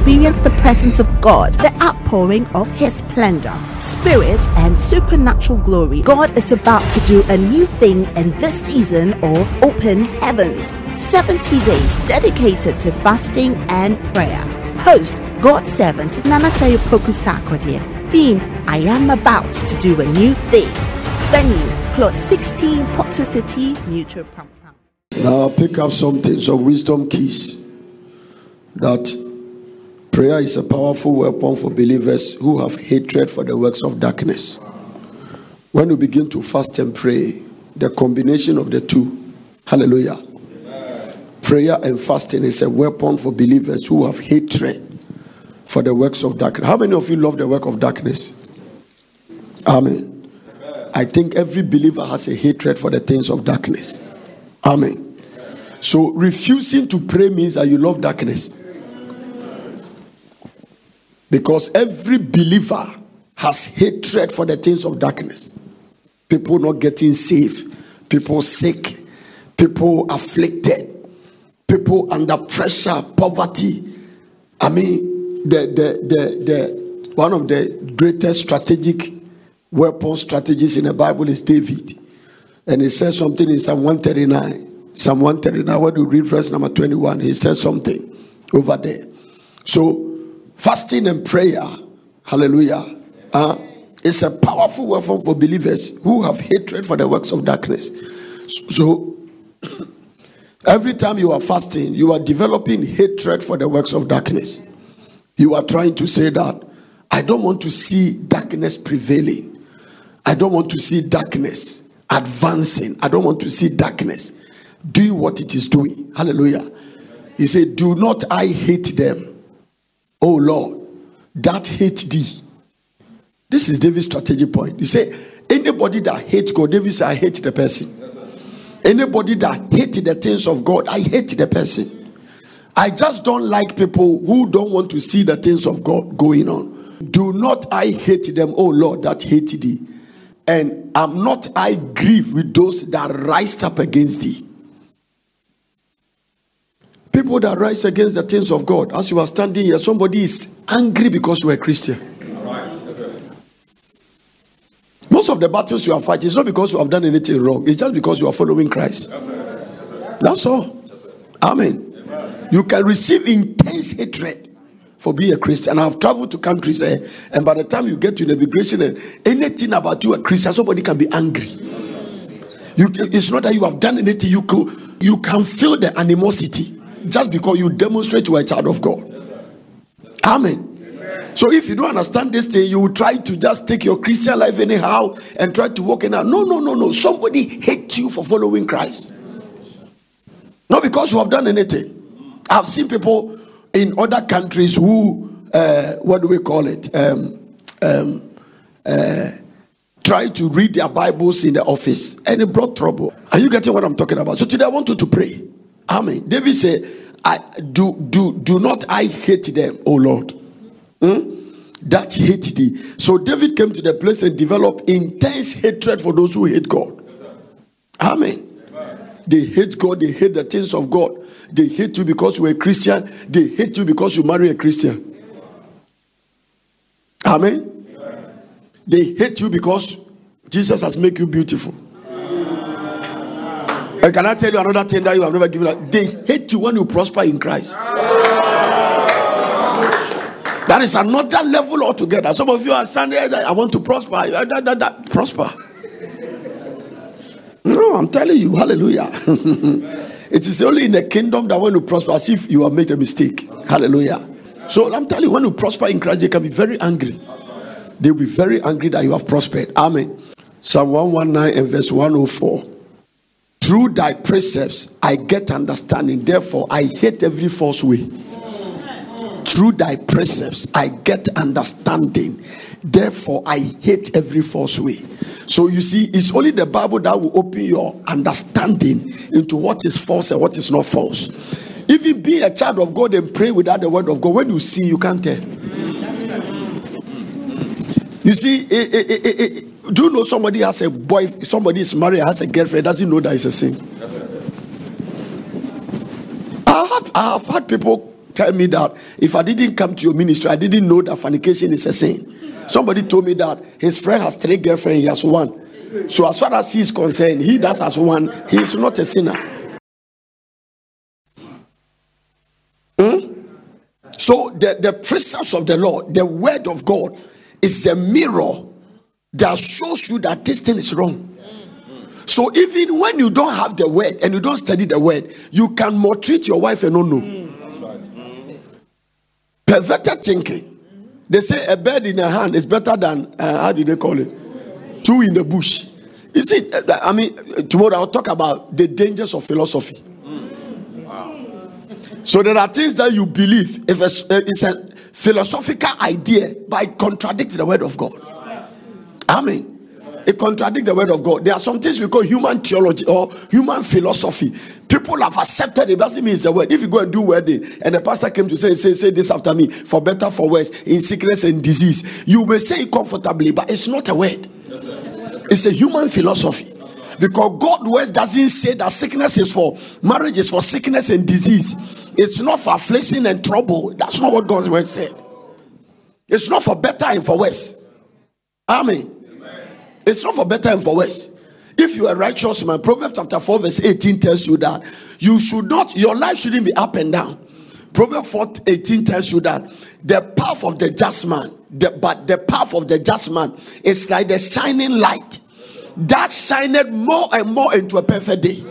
experience the presence of God, the outpouring of His splendor, spirit, and supernatural glory. God is about to do a new thing in this season of open heavens. 70 days dedicated to fasting and prayer. Host God's servant Nana Sayopoku Sarkodie. Theme I am about to do a new thing. Venue Plot 16 Potter City, Neutral Pram. Now pick up something, some wisdom keys. That prayer is a powerful weapon for believers who have hatred for the works of darkness. When we begin to fast and pray, the combination of the two, hallelujah. Prayer and fasting is a weapon for believers who have hatred for the works of darkness. How many of you love the work of darkness? Amen. I think every believer has a hatred for the things of darkness. Amen. So refusing to pray means that you love darkness. Because every believer has hatred for the things of darkness. People not getting safe, people sick, people afflicted, people under pressure, poverty. I mean, the the the the one of the greatest strategic weapon strategies in the Bible is David. And he says something in Psalm 139. Psalm 139, when you read verse number 21, he says something over there. So, fasting and prayer, hallelujah, uh, is a powerful weapon for believers who have hatred for the works of darkness. So, every time you are fasting, you are developing hatred for the works of darkness. You are trying to say that I don't want to see darkness prevailing. I don't want to see darkness advancing. I don't want to see darkness doing what it is doing. Hallelujah. He said, Do not I hate them, oh Lord, that hate thee. This is David's strategy point. He said, Anybody that hates God, David said, I hate the person. Anybody that hates the things of God, I hate the person. I just don't like people who don't want to see the things of God going on. Do not I hate them, oh Lord, that hate thee. And am not I grieve with those that rise up against thee? People that rise against the things of God, as you are standing here, somebody is angry because you are a Christian. Most of the battles you are fighting is not because you have done anything wrong, it's just because you are following Christ. That's all. Amen. You can receive intense hatred for being a Christian. I have traveled to countries, eh, and by the time you get to the immigration, and anything about you a Christian, somebody can be angry. You, it's not that you have done anything. You you can feel the animosity just because you demonstrate you are a child of God. Amen. So if you don't understand this thing, you will try to just take your Christian life anyhow and try to walk in out. No, no, no, no. Somebody hates you for following Christ. Not because you have done anything. I've seen people in other countries who, uh, what do we call it? Um, um, uh, try to read their Bibles in the office and it brought trouble. Are you getting what I'm talking about? So today I want you to pray. Amen. David said, I do do do not I hate them, oh Lord. Hmm? That hate thee. So David came to the place and developed intense hatred for those who hate God. Amen. They hate God, they hate the things of God. They hate you because you're a Christian. They hate you because you marry a Christian. Amen. They hate you because Jesus has made you beautiful. And can I tell you another thing that you have never given up? They hate you when you prosper in Christ. That is another level altogether. Some of you are standing eh, there, I want to prosper. Eh, that, that, that, prosper. No, I'm telling you, hallelujah. it is only in the kingdom that when you prosper, as if you have made a mistake. Hallelujah. So I'm telling you, when you prosper in Christ, they can be very angry. They'll be very angry that you have prospered. Amen. Psalm 119 and verse 104. Through thy precepts I get understanding, therefore I hate every false way. Through thy precepts I get understanding, therefore I hate every false way. So you see, it's only the Bible that will open your understanding into what is false and what is not false. Even being a child of God and pray without the word of God, when you see, you can't tell. You see, eh, eh, eh, do you know somebody has a boy, somebody is married, has a girlfriend, doesn't know that it's a sin? I have, I have had people tell me that if I didn't come to your ministry, I didn't know that fornication is a sin. Somebody told me that his friend has three girlfriends, he has one. So, as far as he is concerned, he that has one, he is not a sinner. Hmm? So, the, the precepts of the Lord, the word of God, is a mirror that shows you that this thing is wrong. So even when you don't have the word and you don't study the word, you can maltreat your wife and not know. Perverted thinking. They say a bird in a hand is better than uh, how do they call it? Two in the bush. You see, uh, I mean, tomorrow I'll talk about the dangers of philosophy. So there are things that you believe if it's a philosophical idea by contradicting the word of God. Amen. It contradicts the word of God. There are some things we call human theology or human philosophy. People have accepted it, doesn't mean it's the word. If you go and do wedding and the pastor came to say, say, say this after me, for better, for worse, in sickness and disease, you may say it comfortably, but it's not a word. It's a human philosophy. Because God word doesn't say that sickness is for marriage is for sickness and disease. It's not for affliction and trouble. That's not what God's word said. It's not for better and for worse. Amen. It's not for better and for worse. If you are righteous man, Proverbs chapter 4, verse 18 tells you that you should not, your life shouldn't be up and down. Proverbs 4 18 tells you that the path of the just man, the, but the path of the just man is like the shining light that shined more and more into a perfect day.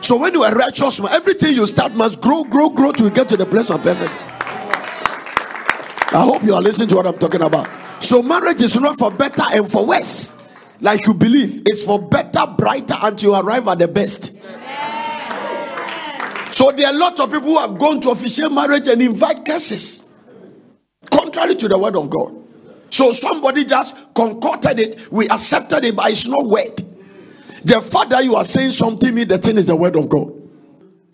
So when you are righteous man, everything you start must grow, grow, grow to you get to the place of perfect. I hope you are listening to what I'm talking about. So marriage is not for better and for worse like you believe. It's for better, brighter until you arrive at the best. So there are a lot of people who have gone to official marriage and invite curses, contrary to the word of God. So somebody just concocted it, we accepted it, but it's not word. The fact that you are saying something means the thing is the word of God.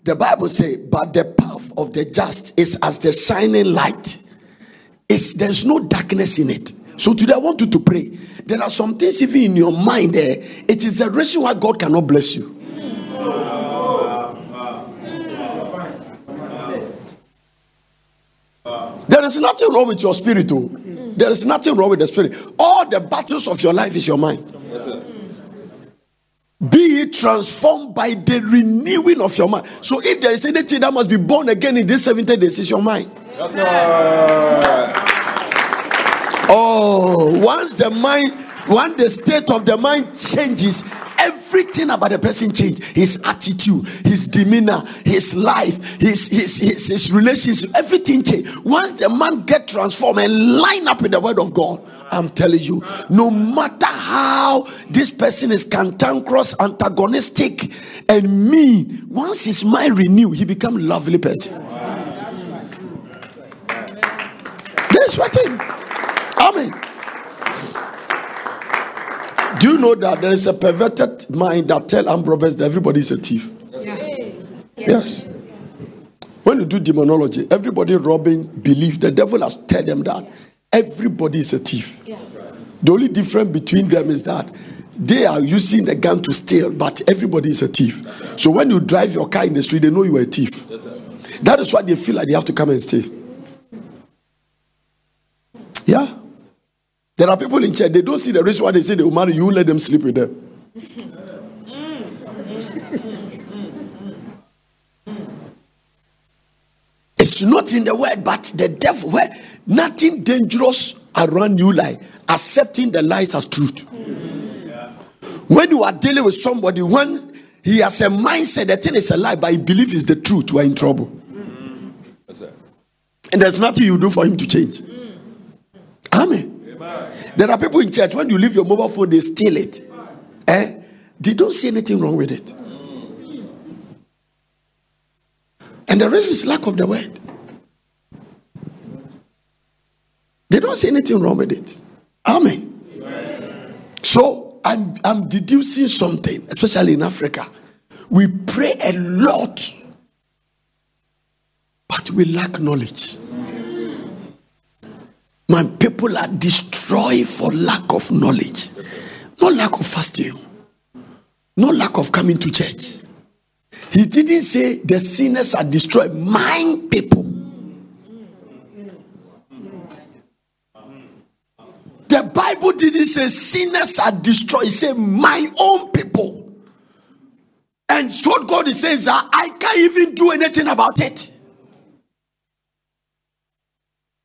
The Bible says, but the path of the just is as the shining light. It's there's no darkness in it. So today I want you to pray. There are some things even in your mind there. It is the reason why God cannot bless you. There is nothing wrong with your spirit, oh. There is nothing wrong with the spirit. All the battles of your life is your mind. Be transformed by the renewing of your mind. So, if there is anything that must be born again in this 70 days, it's your mind. Once the mind, once the state of the mind changes, everything about the person change. His attitude, his demeanor, his life, his his his, his relationship, everything change. Once the man get transformed and line up with the word of God, I'm telling you, no matter how this person is cantankerous, antagonistic, and mean, once his mind renew, he become lovely person. That's what it. Amen. Do you know that there is a perverted mind that tell armed robbers that everybody is a thief? Yes. When you do demonology, everybody robbing believe the devil has tell them that everybody is a thief. The only difference between them is that they are using the gun to steal, but everybody is a thief. So when you drive your car in the street, they know you are a thief. That is why they feel like they have to come and stay. Yeah. There are people in church, they don't see the reason why they say they will marry you, let them sleep with them. it's not in the word, but the devil, where nothing dangerous around you like accepting the lies as truth. When you are dealing with somebody, when he has a mindset that thing is a lie, but he believes it's the truth, you are in trouble. And there's nothing you do for him to change. Amen. There are people in church, when you leave your mobile phone, they steal it. Eh? They don't see anything wrong with it. And the reason is lack of the word. They don't see anything wrong with it. Amen. Amen. So I'm, I'm deducing something, especially in Africa. We pray a lot, but we lack knowledge. My people are destroyed for lack of knowledge, not lack of fasting, not lack of coming to church. He didn't say the sinners are destroyed. My people. The Bible didn't say sinners are destroyed. It said my own people. And so God is saying that I can't even do anything about it.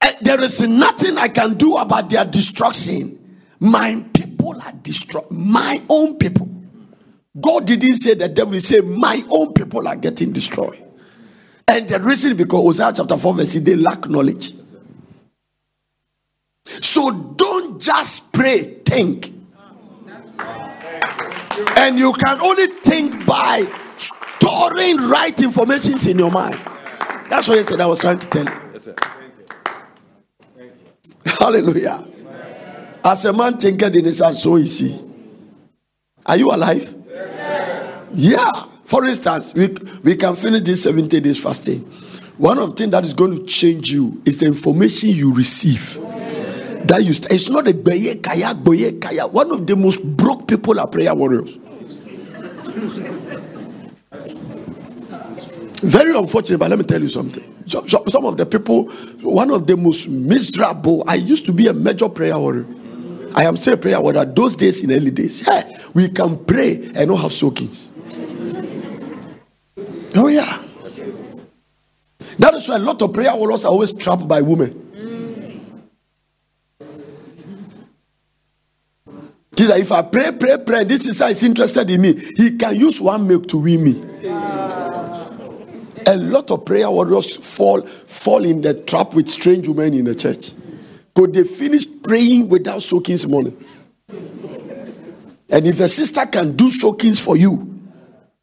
And there is nothing I can do about their destruction. My people are destroyed. My own people. God didn't say the devil, said, My own people are getting destroyed. And the reason because Hosea chapter 4, verse they lack knowledge. So don't just pray, think. And you can only think by storing right information in your mind. That's what yesterday I was trying to tell you. Hallelujah. As a man thinketh in his heart, so is he. Are you alive? Yes. Yeah. For instance, we, we can finish this 70 days fasting. One of the things that is going to change you is the information you receive. That you st- it's not a beye kaya boye kaya. One of the most broke people are prayer warriors. Very unfortunate, but let me tell you something. So, so, some of the people, one of the most miserable. I used to be a major prayer warrior. I am still a prayer warrior. Those days in early days, hey, we can pray and not have soakings. Oh yeah. That is why a lot of prayer warriors are always trapped by women. If I pray, pray, pray, this sister is interested in me, he can use one milk to win me. A lot of prayer warriors fall fall in the trap with strange women in the church. Could they finish praying without soakings money? And if a sister can do soakings for you,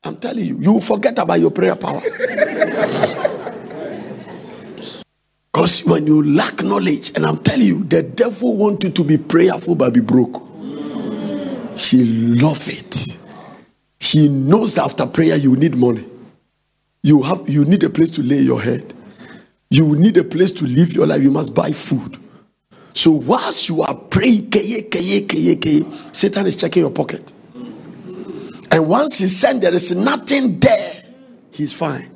I'm telling you, you will forget about your prayer power. Because when you lack knowledge, and I'm telling you, the devil wants you to be prayerful but be broke. She love it. She knows that after prayer you need money. You have you need a place to lay your head. You need a place to live your life. You must buy food. So whilst you are praying, Satan is checking your pocket. And once he sent there is nothing there, he's fine.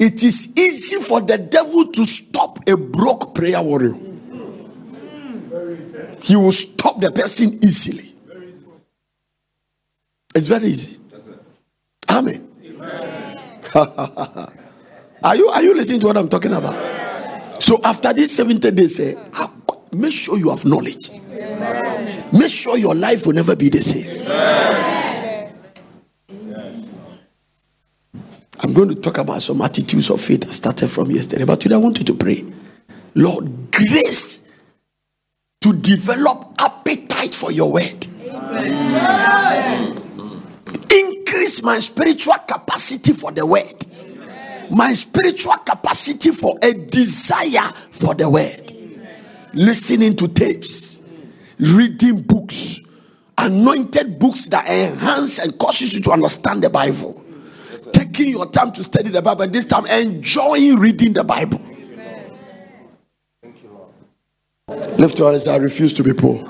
It is easy for the devil to stop a broke prayer warrior he will stop the person easily. It's very easy. Amen. are you are you listening to what I'm talking about? So after this 70 days, say, ah, make sure you have knowledge. Make sure your life will never be the same. I'm going to talk about some attitudes of faith that started from yesterday, but today I want you to pray. Lord, grace to develop appetite for your word. Amen. Increase my spiritual capacity for the word. Amen. My spiritual capacity for a desire for the word. Listening to tapes, reading books, anointed books that enhance and causes you to understand the Bible. Taking your time to study the Bible, this time enjoying reading the Bible. Lift your hands. I refuse to be poor.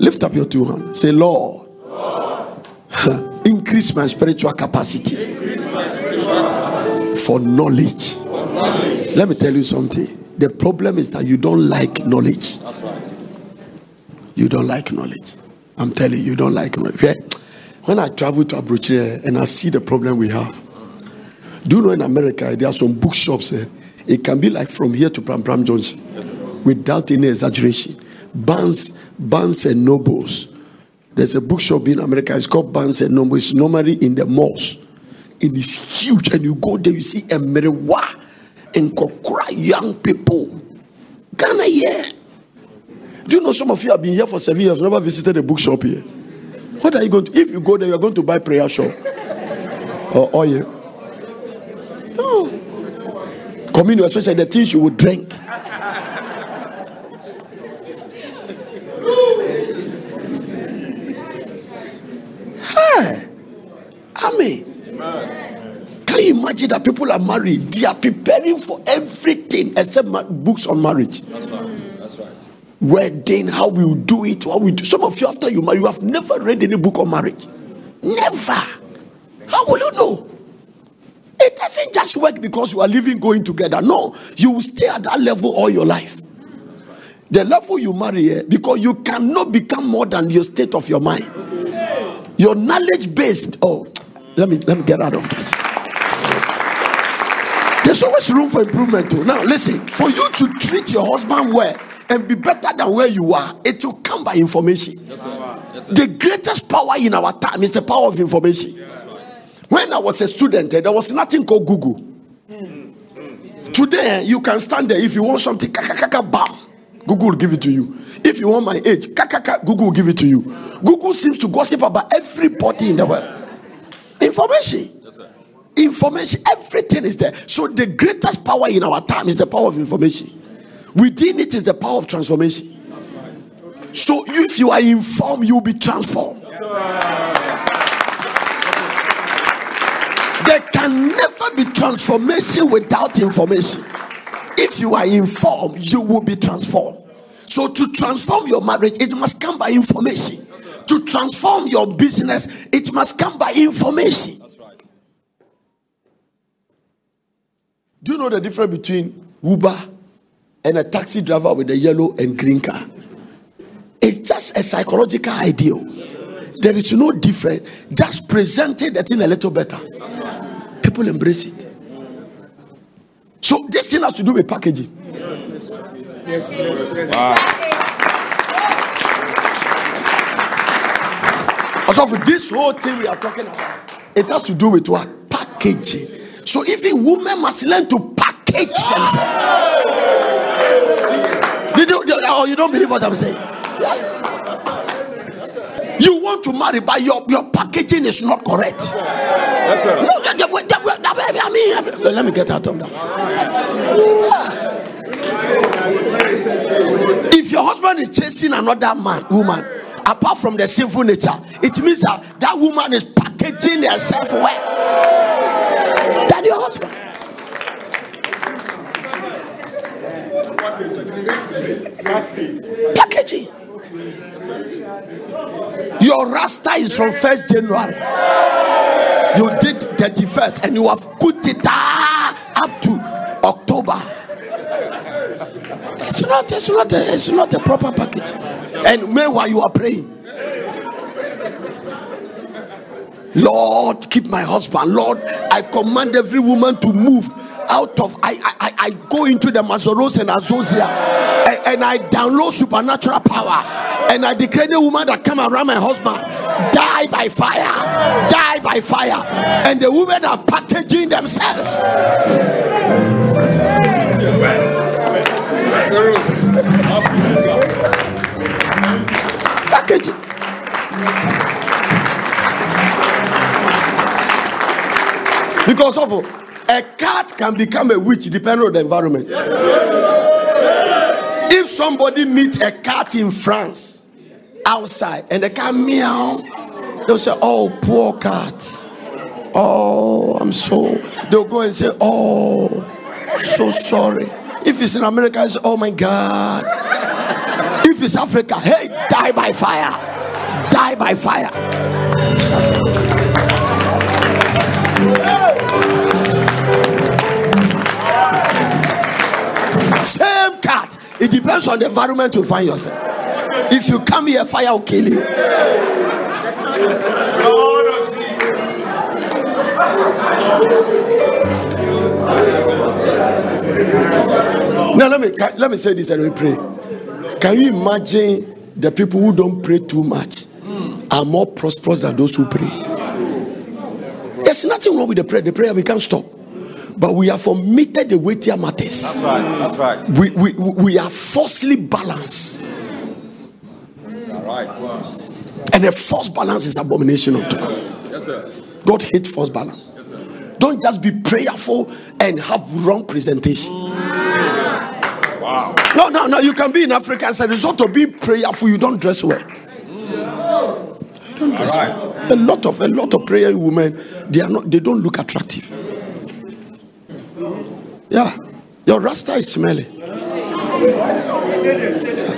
Lift up your two hands. Say, Lord, Lord. increase my spiritual capacity, my spiritual capacity. For, knowledge. for knowledge. Let me tell you something. The problem is that you don't like knowledge. You don't like knowledge. I'm telling you, you don't like knowledge. When I travel to Abuja and I see the problem we have, do you know in America there are some bookshops? Eh? It can be like from here to Pram Pram Johnson without any exaggeration. Barnes, Barnes and Nobles. There's a bookshop in America. It's called Barnes and Nobles. It's normally in the malls. It is huge, and you go there, you see a Merewa and Kokra young people. Ghana here. Do you know some of you have been here for seven years, never visited a bookshop here? What are you going to? If you go there, you're going to buy prayer shop or oil. Communion, especially the things you would drink. Amen. Can you imagine that people are married? They are preparing for everything except books on marriage. That's right. That's right. Wedding, how we will do it, how we do. Some of you, after you marry, you have never read any book on marriage. Never. How will you know? It doesn't just work because you are living going together. No, you will stay at that level all your life. The level you marry, eh, because you cannot become more than your state of your mind. Your knowledge based. Oh, let me let me get out of this. There's always room for improvement too. Now, listen, for you to treat your husband well and be better than where you are, it will come by information. Yes, yes, the greatest power in our time is the power of information. When I was a student, eh, there was nothing called Google. Today, you can stand there if you want something, bam, Google will give it to you. If you want my age, Google will give it to you. Google seems to gossip about everybody in the world. Information. Information, everything is there. So, the greatest power in our time is the power of information. Within it is the power of transformation. So, if you are informed, you will be transformed. There can never be transformation without information. If you are informed, you will be transformed. So, to transform your marriage, it must come by information. To transform your business, it must come by information. That's right. Do you know the difference between Uber and a taxi driver with a yellow and green car? It's just a psychological ideal. There is no difference. Just presenting the thing a little better. People embrace it. So this thing has to do with packaging. Yes, yes, yes. Wow. Also, for this whole thing we are talking about, it has to do with what? Packaging. So even women must learn to package themselves. Did you, oh, you don't believe what I'm saying? You want to marry, but your, your packaging is not correct. Yes, sir. No, the, the, the, the, I mean, let me get out of that. If your husband is chasing another man, woman, apart from the sinful nature, it means that that woman is packaging herself well than your husband. Packaging. Your rasta is from 1st January. You did 31st and you have put it ah, up to October. It's not, it's not, a, it's not a proper package. And meanwhile, you are praying. Lord, keep my husband. Lord, I command every woman to move out of I I, I go into the Mazoros and Azozia and, and, I download supernatural power and I declare the woman that come around my husband die by fire, die by fire, and the women are packaging themselves. Because of a cat can become a witch depending on the environment. If somebody meet a cat in France outside and the cat meow, they'll say, "Oh, poor cat. Oh, I'm so." They'll go and say, "Oh, so sorry." If it's in America, it's "Oh my God." If it's Africa, hey, die by fire, die by fire. Same cat. It depends on the environment you find yourself. If you come here, fire will kill you. Lord of Jesus. Now let me let me say this and we pray. Can you imagine the people who don't pray too much are more prosperous than those who pray? There's nothing wrong with the prayer. The prayer we can't stop but we have omitted the weightier matters. That's right. That's right. We, we, we are falsely balanced. All right. And a false balance is abomination of God. Yes, sir. God hates false balance. Yes, sir. Don't just be prayerful and have wrong presentation. No, no, no. You can be in Africa as a result of being prayerful, you don't dress well. You don't dress right. well. A lot of a lot of prayer women, they are not they don't look attractive. Yeah, your rasta is smelling.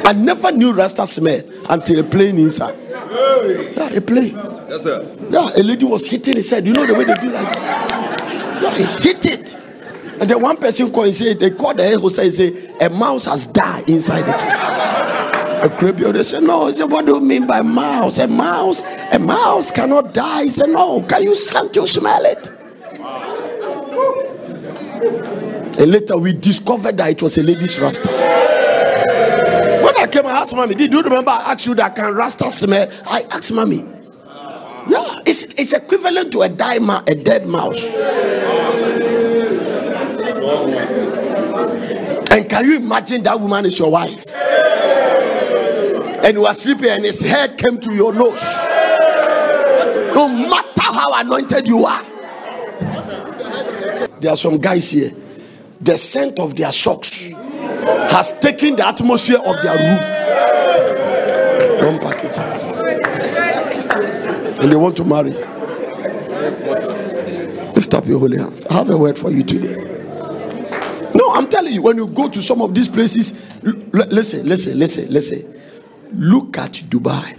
I never knew rasta smell until a plane inside. Yeah, a plane. Yes, sir. Yeah, a lady was hitting his head. You know the way they do like this? he hit it. And then one person called and said, they called the air hostess and say, a mouse has died inside it. A crabby, they said, no. He said, what do you mean by mouse? A mouse, a mouse cannot die. He said, no. Can you, can't you smell it? And later we discovered that it was a lady's rasta. When I came, I asked mommy, did you remember I asked you that can rasta smell? I asked mommy. Yeah, it's, it's equivalent to a, ma- a dead mouse. And can you imagine that woman is your wife? And you are sleeping and his head came to your nose. No matter how anointed you are. There are some guys here. The scent of their socks has taken the atmosphere of their room. One package. And they want to marry. Lift up your holy hands. I have a word for you today. Telling you, when you go to some of these places, l- listen, listen, listen, listen. Look at Dubai.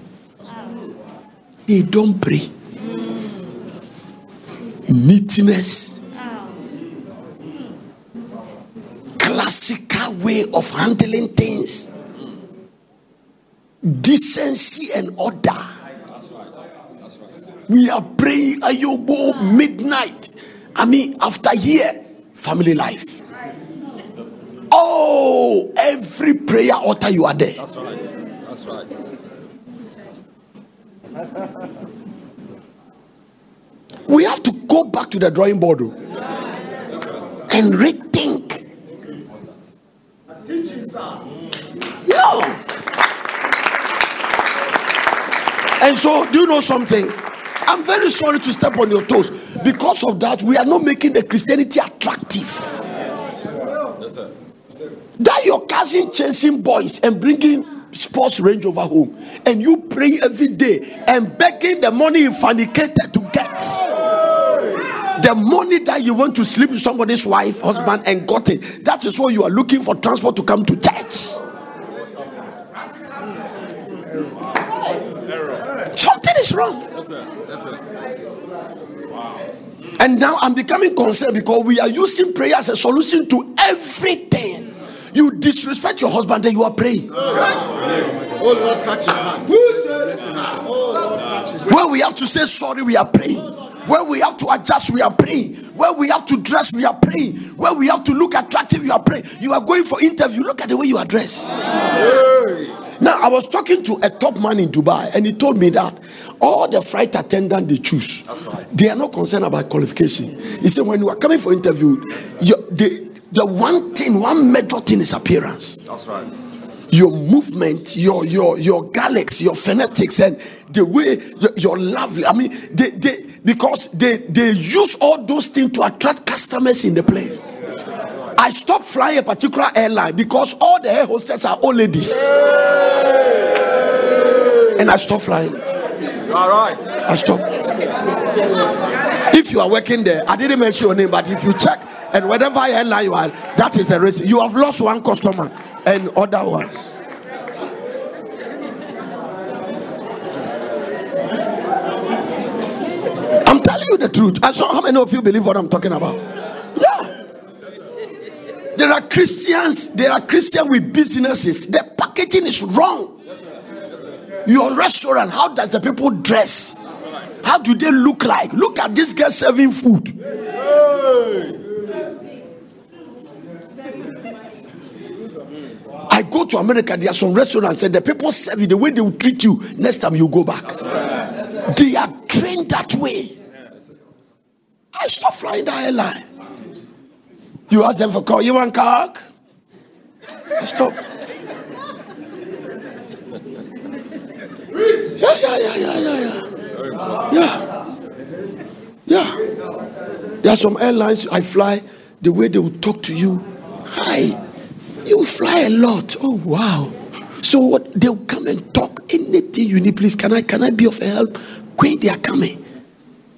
They don't pray. Neatness. Classical way of handling things. Decency and order. We are praying Ayobo midnight. I mean, after year, family life. Oh, every prayer altar you are there. That's right. That's right. We have to go back to the drawing board oh, and rethink. No. And so, do you know something? I'm very sorry to step on your toes. Because of that, we are not making the Christianity attractive. That your cousin chasing boys and bringing sports range over home, and you praying every day and begging the money you fornicated to get. The money that you want to sleep with somebody's wife, husband, and got it. That is why you are looking for transport to come to church. Something is wrong. And now I'm becoming concerned because we are using prayer as a solution to everything. You disrespect your husband, then you are praying. Oh Lord, touch his hand. Where we have to say sorry, we are praying. Where we have to adjust, we are praying. Where we have to dress, we are praying. Where we have to look attractive, you are praying. You are going for interview. Look at the way you are dressed. Now, I was talking to a top man in Dubai, and he told me that all the flight attendant they choose, they are not concerned about qualification. He said, when you are coming for interview, you, the, the one thing, one major thing is appearance That's right. your movement, your your your galaxy, your phonetics, and the way you're lovely. I mean, they they because they they use all those things to attract customers in the place. I stopped flying a particular airline because all the air hostesses are old ladies, and I stopped flying it. Are right. I stopped. If you are working there, I didn't mention your name, but if you check and whatever airline you are, that is a risk. You have lost one customer and other ones. I'm telling you the truth. And so, how many of you believe what I'm talking about? Yeah. There are Christians, there are Christians with businesses. The packaging is wrong. Your restaurant, how does the people dress? How do they look like? Look at this girl serving food. I go to America, there are some restaurants, and the people serve you the way they will treat you. Next time you go back, they are trained that way. I stop flying the airline. You ask them for car, you want cock? I stop. Yeah, yeah, yeah, yeah, yeah, yeah. Yeah. Yeah. There are some airlines I fly, the way they will talk to you. Hi. You fly a lot. Oh wow. So what they'll come and talk anything you need, please. Can I can I be of help? When they are coming.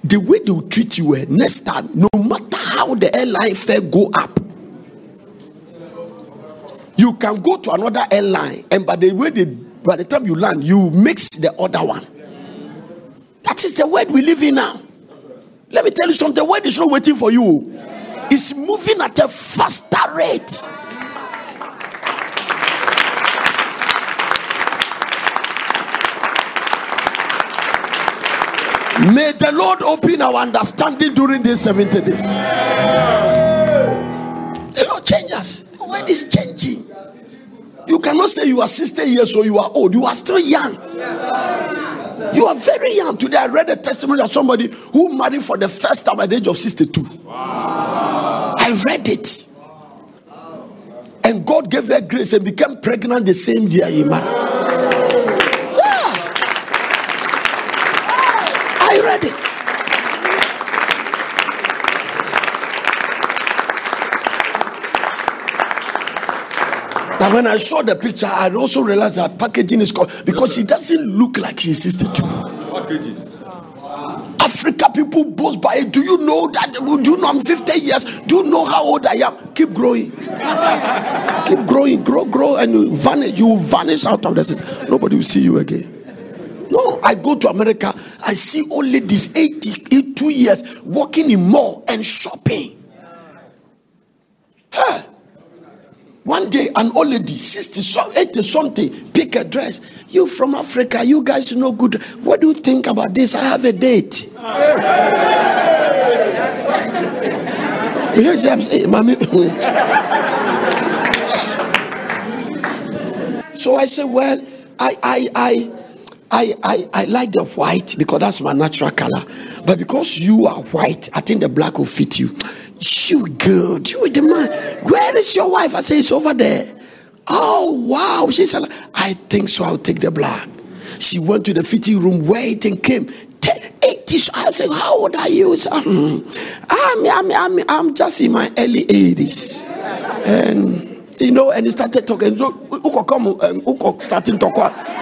The way they will treat you eh, next time, no matter how the airline fare go up. You can go to another airline, and by the way they by the time you land, you mix the other one. That is the world we live in now. Let me tell you something. The word is not waiting for you. It's moving at a faster rate. May the Lord open our understanding during these 70 days. The Lord changes. The world is changing. You cannot say you are 60 years or you are old. You are still young. You are very young. Today I read a testimony of somebody who married for the first time at the age of 62. I read it. And God gave her grace and became pregnant the same year he married. Yeah. I read it. But when I saw the picture, I also realized that packaging is called because she doesn't look like she's 62. Packaging. Africa people boast by it. Do you know that? Do you know I'm 50 years? Do you know how old I am? Keep growing. Keep growing. Grow, grow, and you vanish. You will vanish out of the system. Nobody will see you again. No, I go to America. I see old ladies, 80, 82 years, walking in mall and shopping. Huh. One day, an old lady, 60, so- 80 something, pick a dress. You from Africa, you guys know good. What do you think about this? I have a date. You what I'm saying, mommy? so I said, well, I, I, I, I, I, I like the white because that's my natural color. But because you are white, I think the black will fit you. You good. You with the man. Where is your wife? I say it's over there. Oh wow. She said, I think so. I'll take the black. She went to the fitting room, waiting, came. Te- 80. So I said, How old are you? So, "Hmm, I'm, I'm, I'm, I'm just in my early 80s. And you know, and he started talking. So come um, starting talk.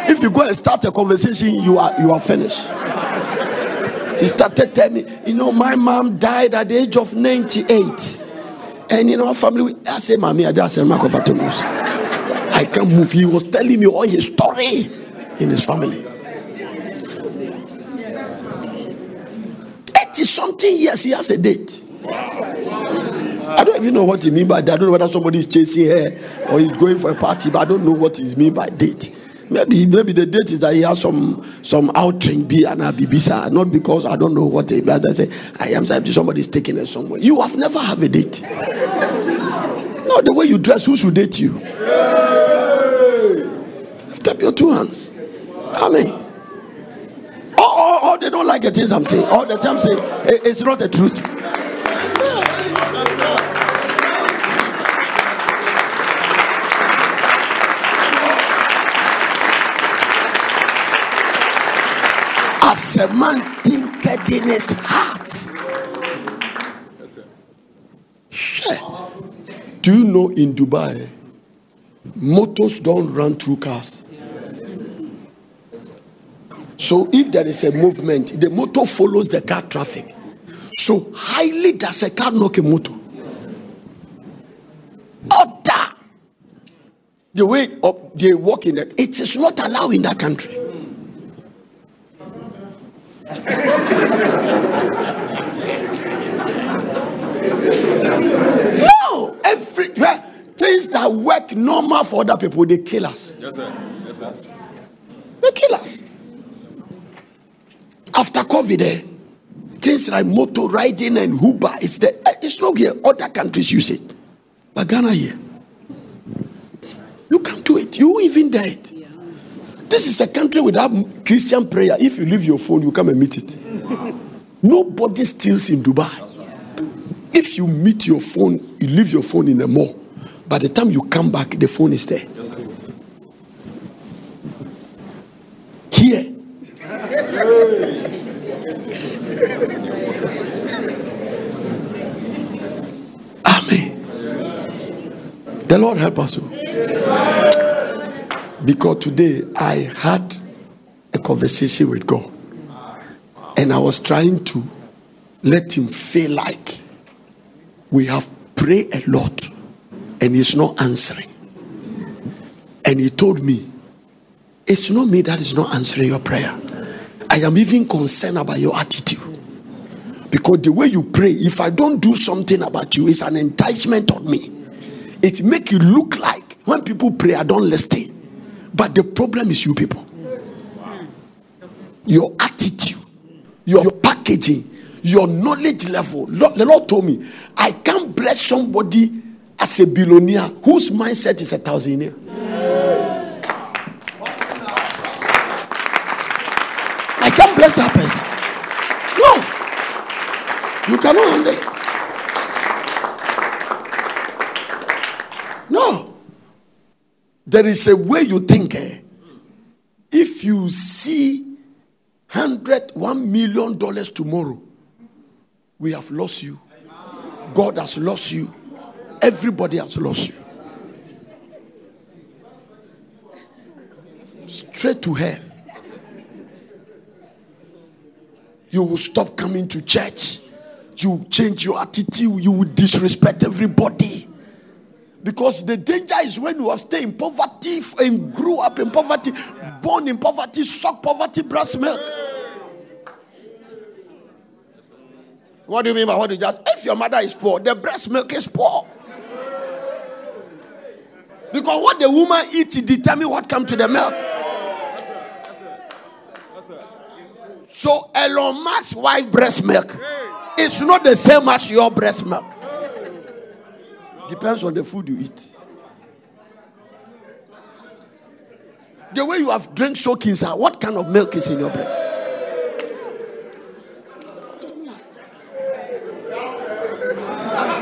If you go and start a conversation, you are you are finished. He started telling me, you know, my mom died at the age of 98. And in our family, I said, Mommy, I just said, Marco Fatomus. I can't move. He was telling me all his story in his family. 80 something years, he has a date. I don't even know what he mean by that. I don't know whether somebody is chasing her or he's going for a party, but I don't know what he mean by date. Maybe maybe the date is that he has some some outing be and bibisa, not because I don't know what they but I say I am saying somebody is taking us somewhere. You have never have a date. No, the way you dress, who should date you? Lift up your two hands. Amen. Or, oh, oh, they don't like the things I'm saying. All the time saying "Eh, it's not the truth. A man thinketh in his heart. Sure. Do you know in Dubai, motors don't run through cars? So if there is a movement, the motor follows the car traffic. So highly does a car knock a motor. Order. The way they walk in it, it is not allowed in that country. No, every well, things that work normal for other people, they kill us. Yes, sir. Yes, sir. They kill us. After COVID, eh, things like motor riding and Uber, it's the eh, it's not here. Other countries use it, but Ghana here, you can't do it. You even dare it. This is a country without Christian prayer. If you leave your phone, you come and meet it. Nobody steals in Dubai. If you meet your phone, you leave your phone in the mall. By the time you come back, the phone is there. Here. Amen. The Lord help us. oh. Because today I had a conversation with God. And I was trying to let him feel like we have prayed a lot and he's not answering. And he told me, It's not me that is not answering your prayer. I am even concerned about your attitude. Because the way you pray, if I don't do something about you, it's an enticement on me. It make you look like when people pray, I don't listen. But the problem is you people. Your attitude, your packaging, your knowledge level. The Lord told me, I can't bless somebody as a billionaire whose mindset is a thousandaire. I can't bless that person. No. You cannot handle it. No. There is a way you think. Eh? If you see hundred, one million dollars tomorrow, we have lost you. God has lost you. Everybody has lost you. Straight to hell. You will stop coming to church. You change your attitude. You will disrespect everybody. Because the danger is when you staying in poverty and grew up in poverty, born in poverty, suck poverty breast milk. What do you mean by what you just? If your mother is poor, the breast milk is poor. Because what the woman eats determine what comes to the milk. So Elon Musk's wife breast milk is not the same as your breast milk. Depends on the food you eat. The way you have drink soakings, ah, what kind of milk is in your breast?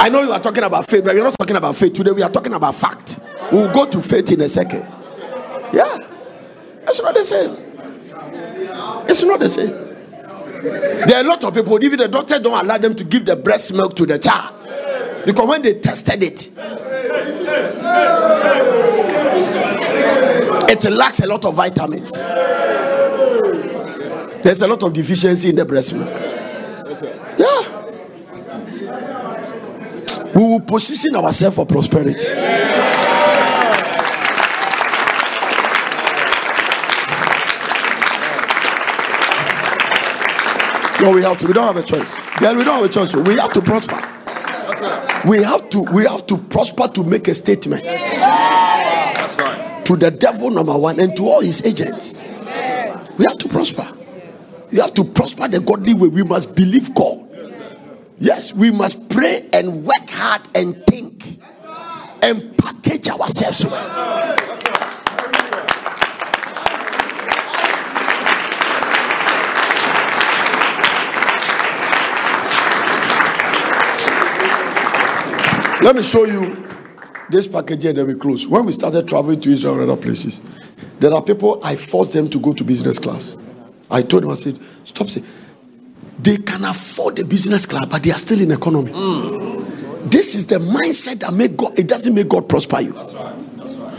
I know you are talking about faith, but we're not talking about faith today. We are talking about fact. We'll go to faith in a second. Yeah. It's not the same. It's not the same. There are a lot of people, even the doctor don't allow them to give the breast milk to the child. Because when they tested it, it lacks a lot of vitamins. There's a lot of deficiency in the breast milk. Yeah. We will position ourselves for prosperity. No, we have to. We don't have a choice. Then we don't have a choice. We have to prosper. We have to. We have to prosper to make a statement. To the devil, number one, and to all his agents. We have to prosper. You have to prosper the godly way. We must believe God. Yes, we must pray and work hard and think and package ourselves well. Let me show you this package here that we close. When we started traveling to Israel and other places, there are people I forced them to go to business class. I told them, I said, stop saying they can afford the business class, but they are still in economy. Mm. This is the mindset that make God. It doesn't make God prosper you.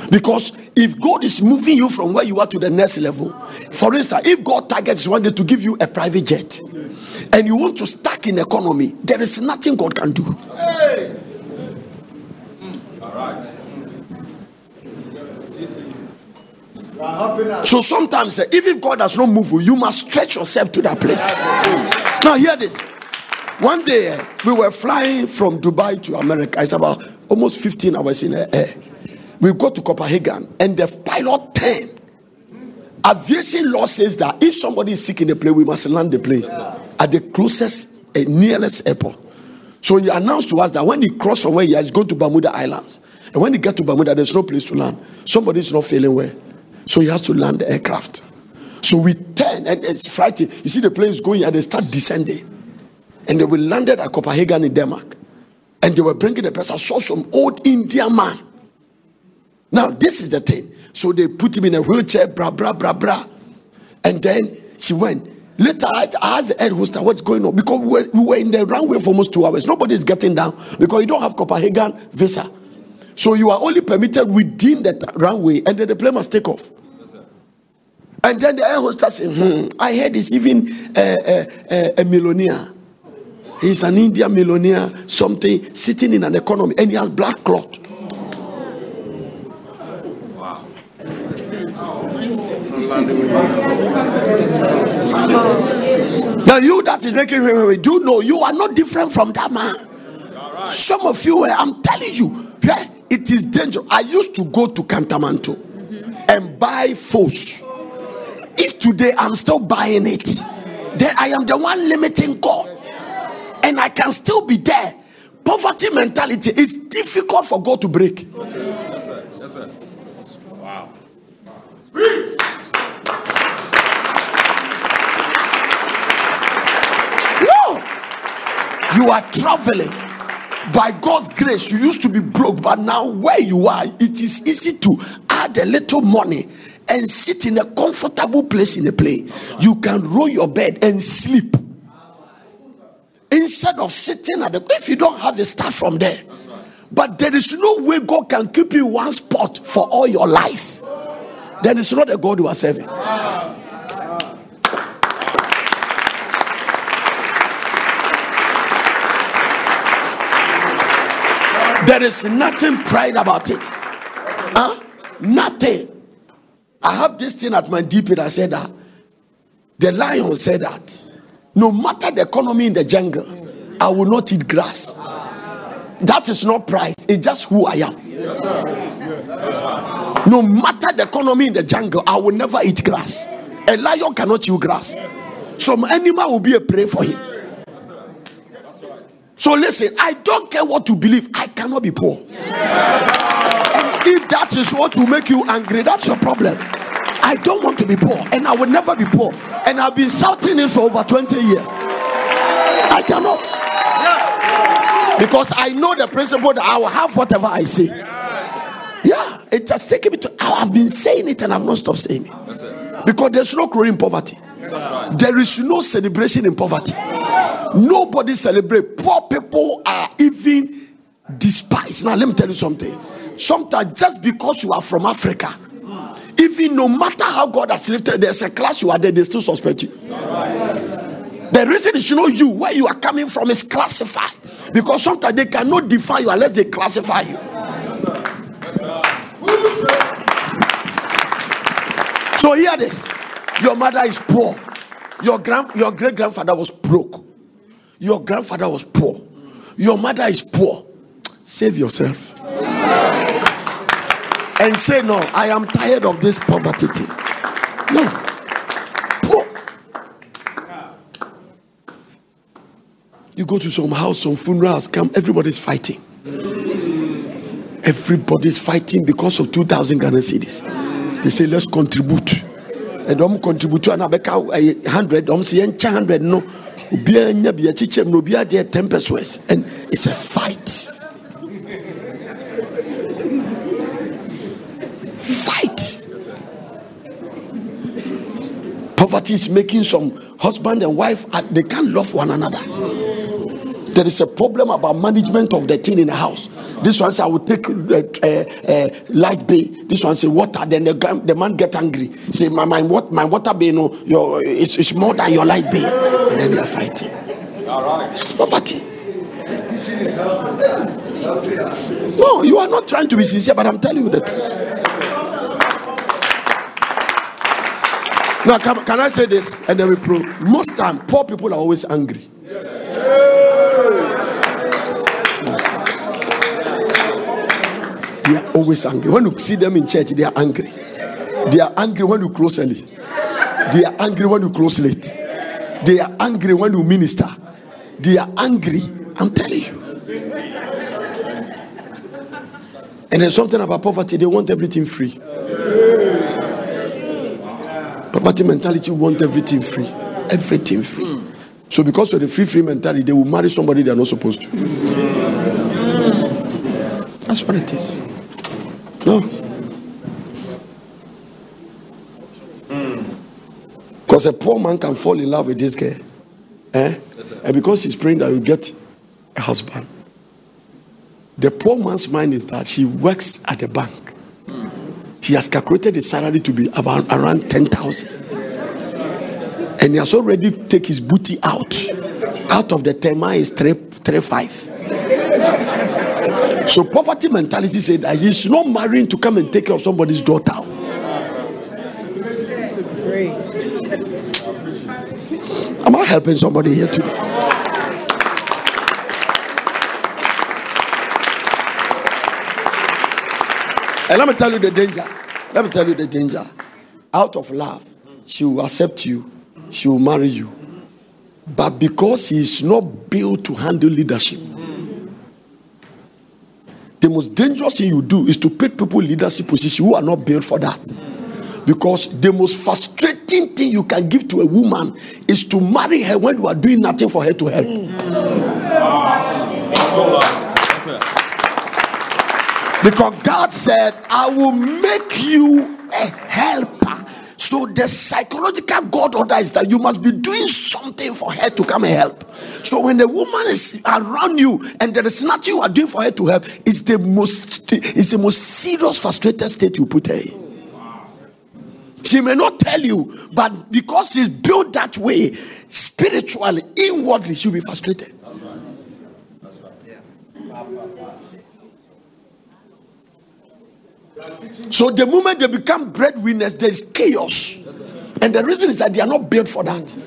Because if God is moving you from where you are to the next level, for instance, if God targets one day to give you a private jet, and you want to stack in economy, there is nothing God can do. Hey. So sometimes, eh, even if God does not move you, you must stretch yourself to that place. Now, hear this. One day, eh, we were flying from Dubai to America. It's about almost 15 hours in the air. We go to Copenhagen, and the pilot turned. Aviation law says that if somebody is sick in the plane, we must land the plane at the closest, uh, nearest airport. So he announced to us that when he crossed from where he is going to Bermuda Islands, and when he get to Bermuda, there's no place to land. Somebody is not feeling well. So he has to land the aircraft. So we turn and it's frightening. You see the plane is going and they start descending. And they will landed at Copenhagen in Denmark. And they were bringing the person. I saw some old Indian man. Now, this is the thing. So they put him in a wheelchair, bra, bra, bra, bra. And then she went. Later, I asked the air hostess what's going on because we were, we were in the runway for almost two hours. Nobody is getting down because you don't have Copenhagen visa. So you are only permitted within the runway, and then the plane must take off. And then the air hostess hmm, I heard he's even a, a, a millionaire. He's an Indian millionaire, something sitting in an economy, and he has black cloth. Now you that is making me do know you are not different from that man. Some of you, I'm telling you, yeah, it is dangerous. I used to go to Kantamanto and buy foes. If today I'm still buying it, then I am the one limiting God, and I can still be there. Poverty mentality is difficult for God to break. Wow. No, you are traveling by God's grace. You used to be broke, but now where you are, it is easy to add a little money and sit in a comfortable place in a plane. You can roll your bed and sleep instead of sitting at the. If you don't have a start from there, but there is no way God can keep you one spot for all your life. Then it's not a God you are serving. There is nothing pride about it. Huh? Nothing. I have this thing at my DP that I said that the lion said that no matter the economy in the jungle, I will not eat grass. That is not pride, it's just who I am. No matter the economy in the jungle, I will never eat grass. A lion cannot chew grass. Some animal will be a prey for him. So listen, I don't care what you believe, I cannot be poor. And if that is what will make you angry, that's your problem. I don't want to be poor, and I will never be poor. And I've been shouting it for over 20 years. I cannot. Because I know the principle that I will have whatever I say. Yeah, it has taken me to. I have been saying it and I've not stopped saying it. Because there's no glory in poverty. There is no celebration in poverty. Nobody celebrate. Poor people are even despised. Now, let me tell you something. Sometimes, just because you are from Africa, even no matter how God has lifted, there's a class you are there, they still suspect you. The reason is you know you, where you are coming from, is classified. Because sometimes they cannot define you unless they classify you. So hear this. Your mother is poor. Your grand, your great grandfather was broke. Your grandfather was poor. Your mother is poor. Save yourself. And say, No, I am tired of this poverty thing. No. Poor. You go to some house, some funerals, come, everybody's fighting. Everybody's fighting because of 2,000 Ghana cedis. They say, let's contribute. And I'm contribute to abeka hundred, I'm saying 100 no. Obiara nya bi akyikyem no obiara de 10 pesos and it's a fight. Fight. Poverty is making some husband and wife uh, they can't love one another. There is a problem about management of the thing in the house. This one say I will take uh, uh, uh, light bay. This one say water. Then the, the man get angry. Say my my what my water bay no your it's, it's more than your light bay. And then they are fighting. All right. That's poverty. No, you are not trying to be sincere, but I'm telling you the truth. Now, can, can I say this? And then we prove. Most time, poor people are always angry. They are always angry. When you see them in church, they are angry. They are angry when you close early. They are angry when you close late. They are angry when you minister. They are angry. I'm telling you. And there's something about poverty, they want everything free. Poverty mentality want everything free. Everything free. So because of the free free mentality, they will marry somebody they're not supposed to. That's what it is. Because a poor man can fall in love with this girl. Eh? And because he's praying that you get a husband. The poor man's mind is that she works at the bank. She has calculated the salary to be about around 10,000. And he has already take his booty out. Out of the tema is three, three five. So poverty mentality said that he's not marrying to come and take care of somebody's daughter. Am I helping somebody here today? And let me tell you the danger. Let me tell you the danger. Out of love, she will accept you, she will marry you. But because he is not built to handle leadership, the most dangerous thing you do is to pick people leadership position who are not built for that. Because the most frustrating thing you can give to a woman is to marry her when you are doing nothing for her to help. Because God said, I will make you a helper. So the psychological God order is that you must be doing something for her to come and help. So when the woman is around you and there is nothing you are doing for her to help, it's the most it's the most serious frustrated state you put her in. She may not tell you, but because she's built that way, spiritually, inwardly, she'll be frustrated. So the moment they become breadwinners, there is chaos. And the reason is that they are not built for that.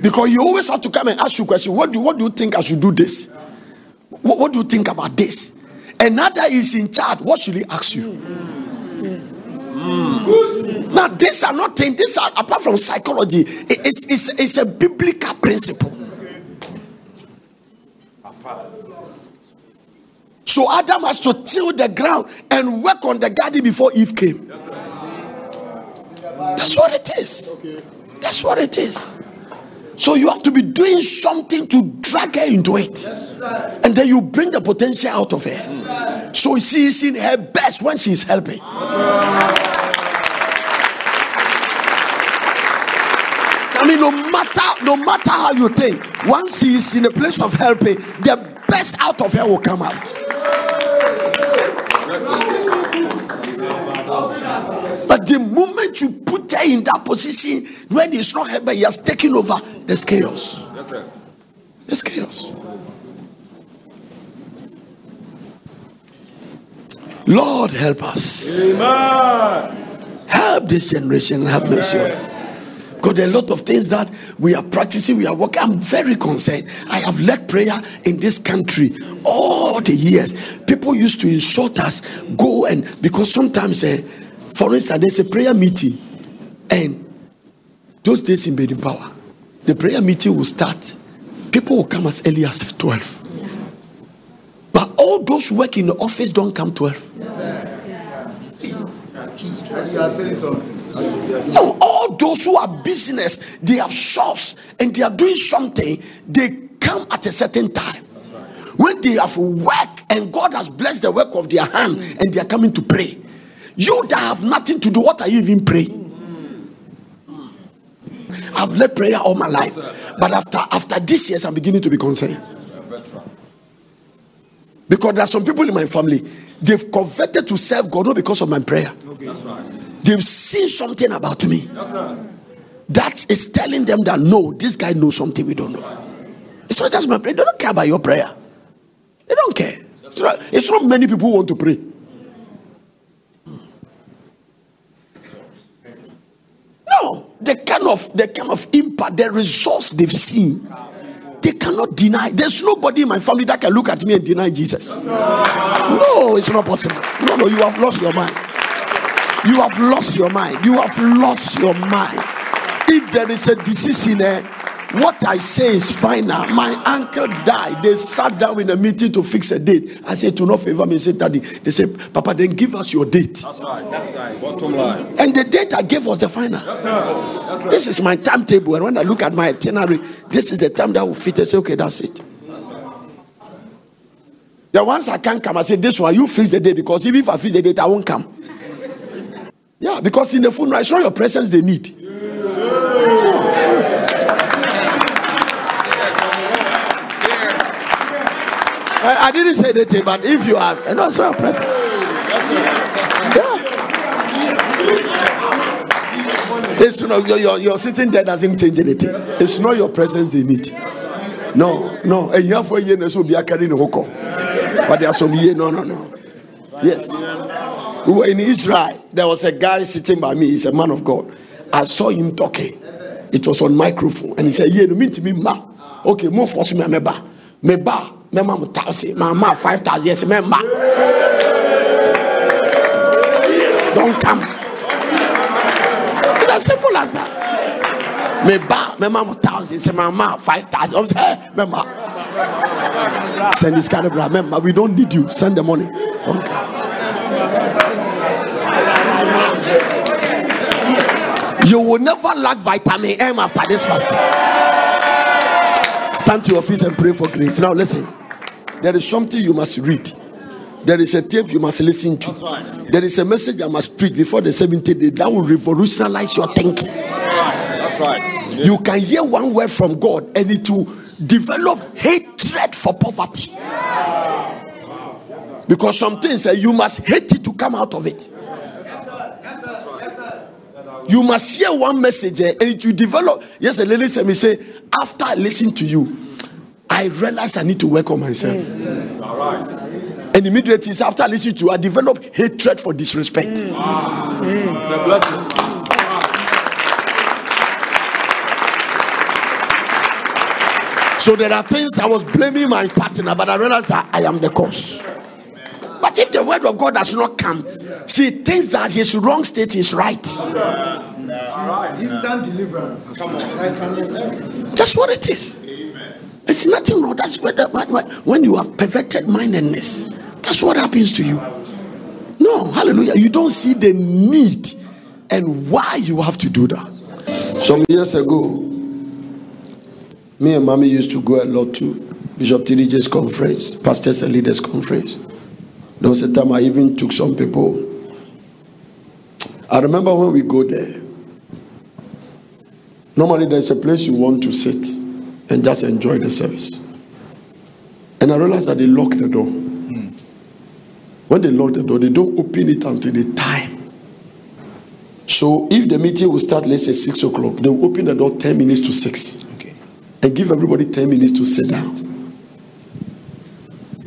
Because you always have to come and ask you a question. What do, what do you think I should do this? What, what do you think about this? Another is in charge. What should he ask you? Now, these are not things, these are apart from psychology, it- it's, it's, it's a biblical principle. So Adam has to till the ground and work on the garden before Eve came. That's what it is. That's what it is. So you have to be doing something to drag her into it. And then you bring the potential out of her. So she is in her best when she is helping. I mean, no matter no matter how you think, once she is in a place of helping, the best out of her will come out. But the moment you put her in that position, when it's not her, but he has taken over, there's chaos. That's it. There's chaos. Lord, help us. Help this generation and have mercy on us. Because there are a lot of things that we are practicing, we are working. I'm very concerned. I have led prayer in this country all the years. People used to insult us, go and because sometimes, eh, for instance, there's a prayer meeting, and those days in Baden Powell, the prayer meeting will start. People will come as early as 12. But all those who work in the office don't come 12. You are saying something. No, all those who are business, they have shops and they are doing something, they come at a certain time. When they have work and God has blessed the work of their hand and they are coming to pray. You that have nothing to do, what are you even praying? I've led prayer all my life, but after after this years, I'm beginning to be concerned. Because there are some people in my family, they've converted to serve God not because of my prayer. They've seen something about me that is telling them that no, this guy knows something we don't know. It's not just my prayer, they don't care about your prayer. They don't care. It's not, it's not many people who want to pray. No, the kind of the kind of impact, the results they've seen, they cannot deny. There's nobody in my family that can look at me and deny Jesus. No, it's not possible. No, no, you have lost your mind. You have lost your mind. You have lost your mind. If there is a decision, eh, what I say is final. My uncle died. They sat down in a meeting to fix a date. I said, to not favor me. Said, Daddy. They said, Papa, then give us your date. That's right. That's right. Bottom line. And the date I gave was the final. This is my timetable. And when I look at my itinerary, this is the time that will fit. I say, okay, that's it. The ones I can't come, I say, this one, you fix the date because even if I fix the date, I won't come. Yeah, because in the funeral, it's not your presence they need. I, I didn't say anything, but if you are, know it's not your presence. Yeah. It's not you're, you're, you're sitting there doesn't change anything. It's not your presence they need. No, no. And you have for a year, so be a carrying a. But there are some year, no, no, no. Yes. We were in Israel. There was a guy sitting by me. He's a man of God. I saw him talking. it was on microphone. And he said yeah no mean to me ma. Okay more force me me ba. Me ba. Me ma thousand my ma five thousand yes me ma. Don't come. It's as simple as that. Me ba. Me ma thousand say my ma five thousand say me ma. Send this kind of bra. Me ma we don't need you. Send the money. Don't come. You will never lack vitamin M after this fasting. Stand to your feet and pray for grace. Now, listen. There is something you must read. There is a tape you must listen to. There is a message I must preach before the 70th day that will revolutionize your thinking. That's right. You can hear one word from God and it will develop hatred for poverty. Because some things uh, you must hate it to come out of it. You must hear one message eh, and it will develop. Yes, a lady said me say, after I listen to you, I realize I need to work on myself. Mm. All right. And immediately after I listen to you, I develop hatred for disrespect. Mm. Ah. Mm. It's a blessing. So there are things I was blaming my partner, but I realized that I am the cause. But if the word of God does not come, she thinks that his wrong state is right. Instant deliverance. Come on. That's what it is. It's nothing wrong. That's what, what, what- when you have perfected mindedness. That's what happens to you. No, hallelujah. You don't see the need and why you have to do that. Some years ago, me and mommy used to go a lot to Bishop TD Jakes's conference, pastors and leaders conference. There was a time I even took some people. I remember when we go there, Normally, there's a place you want to sit and just enjoy the service. And I realized that they lock the door. Hmm. When they lock the door, they don't open it until the time. So if the meeting will start, let's say six o'clock, they will open the door 10 minutes to six Okay. and give everybody 10 minutes to sit down.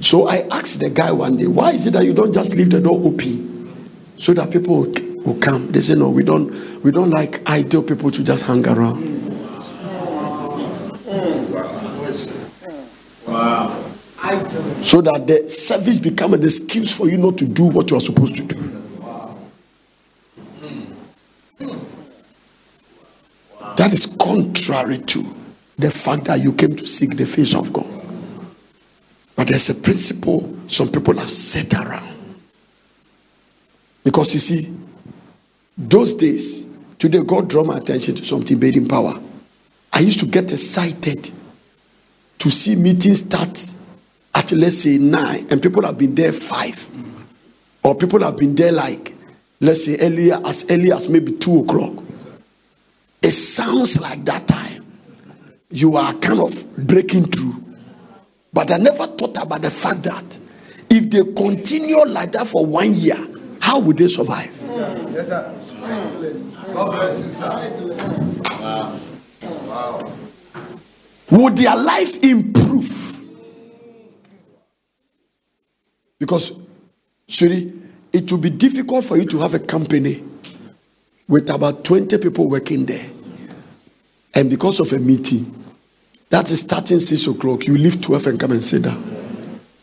So I asked the guy one day, why is it that you don't just leave the door open so that people will, come? They say, no, we don't, we don't like idle people to just hang around. So that the service become an excuse for you not to do what you are supposed to do. That is contrary to the fact that you came to seek the face of God. But there's a principle some people have set around. Because you see, those days, today God draw my attention to something in power. I used to get excited to see meetings start at let's say nine, and people have been there five, or people have been there like let's say earlier as early as maybe two o'clock. It sounds like that time you are kind of breaking through. But I never thought about the fact that if they continue like that for one year, how would they survive? Yes, sir. God bless you, sir. Would their life improve? Because, Suri, it will be difficult for you to have a company with about 20 people working there. And because of a meeting, that is starting 6 o'clock, you leave 12 and come and sit down.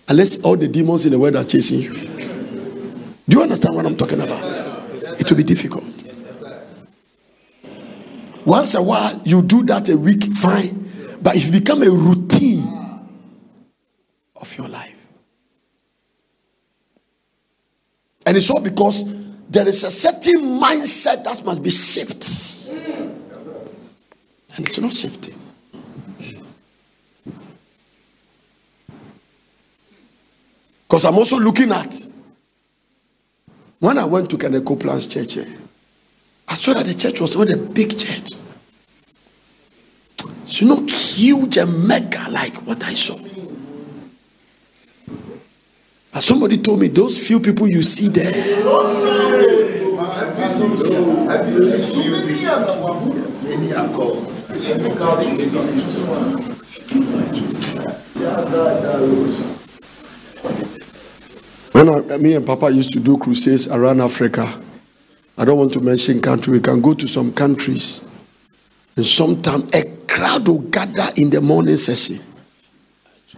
Unless all the demons in the world are chasing you. Do you understand what I'm talking about? It will be difficult. Once a while, you do that a week, fine. But if it become a routine of your life, and it's all because there is a certain mindset that must be shifted, and it's not shifting. Because I'm also looking at when I went to Kenneth Copeland's church, eh, I saw that the church was not a big church. It's not huge and mega like what I saw. But somebody told me those few people you see there. When I, me and Papa used to do crusades around Africa, I don't want to mention country, we can go to some countries And sometimes a crowd will gather in the morning session.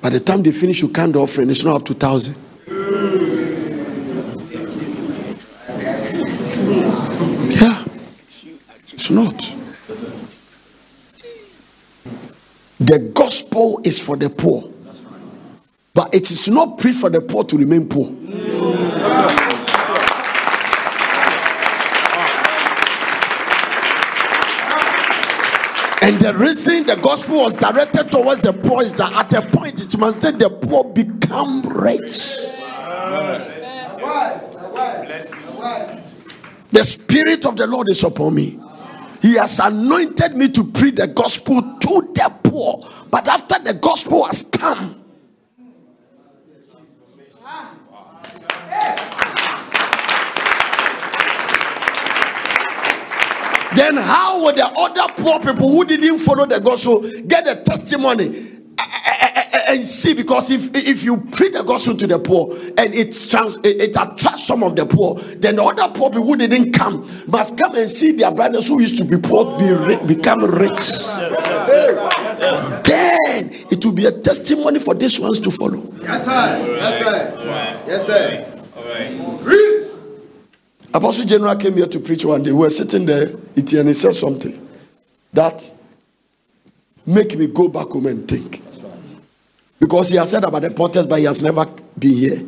By the time they finish, you count the offering, it's not up to thousand. Yeah, it's not. The gospel is for the poor, but it is not preached for the poor to remain poor. And the reason the gospel was directed towards the poor is that at a point it must let the poor become rich. The Spirit of the Lord is upon me. He has anointed me to preach the gospel to the poor. But after the gospel has come, then how would the other poor people who didn't follow the gospel get a testimony eh, eh, eh, and see? Because if if you preach the gospel to the poor and it trans, it, it, attracts some of the poor then the other poor people who didn't come must come and see their brothers who used to be poor be rich, become rich. Then it will be a testimony for these ones to follow. Yes sir. Yes sir. Yes sir Apostle General came here to preach one day. We were sitting there, and he said something that make me go back home and think. Because he has said about the porters, but he has never been here.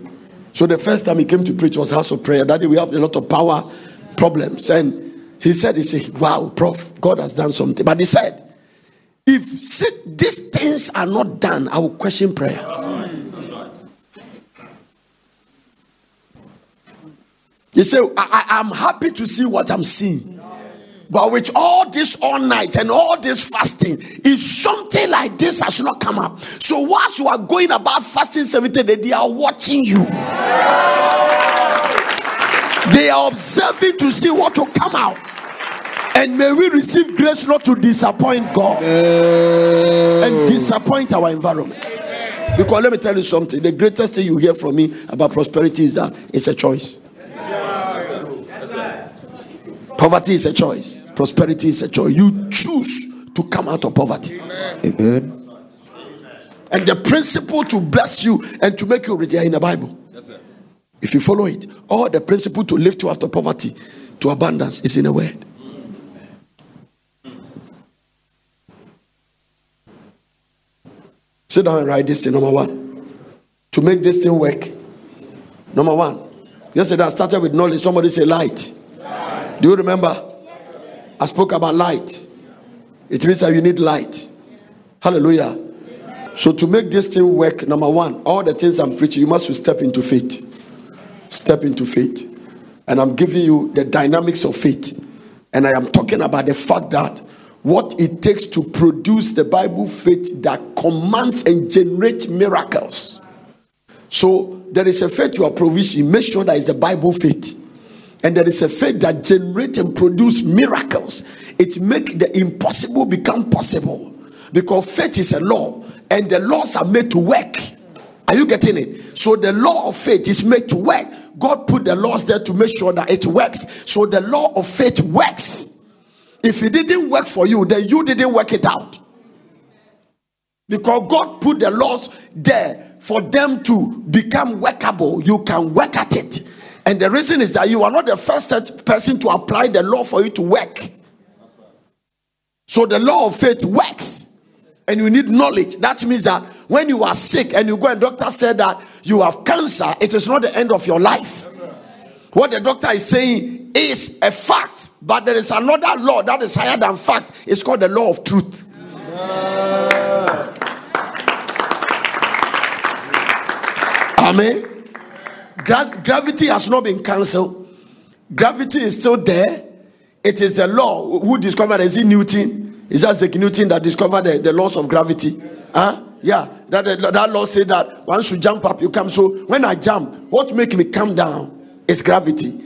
So the first time he came to preach was house of prayer. That day we have a lot of power problems. And he said, he said, wow, prof, God has done something. But he said, if these things are not done, I will question prayer. He said, I, am happy to see what I'm seeing. But with all this all night and all this fasting, if something like this has not come up, so whilst you are going about fasting 70 days, they are watching you. They are observing to see what will come out. And may we receive grace not to disappoint God and disappoint our environment. Because let me tell you something the greatest thing you hear from me about prosperity is that it's a choice. Poverty is a choice. Prosperity is a choice. You choose to come out of poverty. Amen. And the principle to bless you and to make you rich in the Bible. Yes, if you follow it, all the principle to lift you out of poverty to abundance is in a word. Sit down and write this thing. Number one, to make this thing work. Number one, yesterday I started with knowledge. Somebody say light. Do you remember? I spoke about light. It means that you need light. Hallelujah. So to make this thing work, number one, all the things I'm preaching, you must step into faith. Step into faith. And I'm giving you the dynamics of faith. And I am talking about the fact that what it takes to produce the Bible faith that commands and generates miracles. So there is a faith to a provision. Make sure that it's a Bible faith. And there is a faith that generate and produce miracles. It make the impossible become possible. Because faith is a law and the laws are made to work. Are you getting it? So the law of faith is made to work. God put the laws there to make sure that it works. So the law of faith works. If it didn't work for you then you didn't work it out. Because god put the laws there for them to become workable you can work at it and the reason is that you are not the first person to apply the law for you to work. So the law of faith works. And you need knowledge. That means that when you are sick and you go and doctor said that you have cancer, it is not the end of your life. What the doctor is saying is a fact, but there is another law that is higher than fact. It's called the law of truth. Amen. Gra- gravity has not been cancelled. Gravity is still there. It is the law. Who discovered it? Is it Newton? Is that Isaac Newton that discovered the, the laws of gravity? Huh? Yeah, that, that law said that once you jump up, you come. So when I jump, what make me come down is gravity.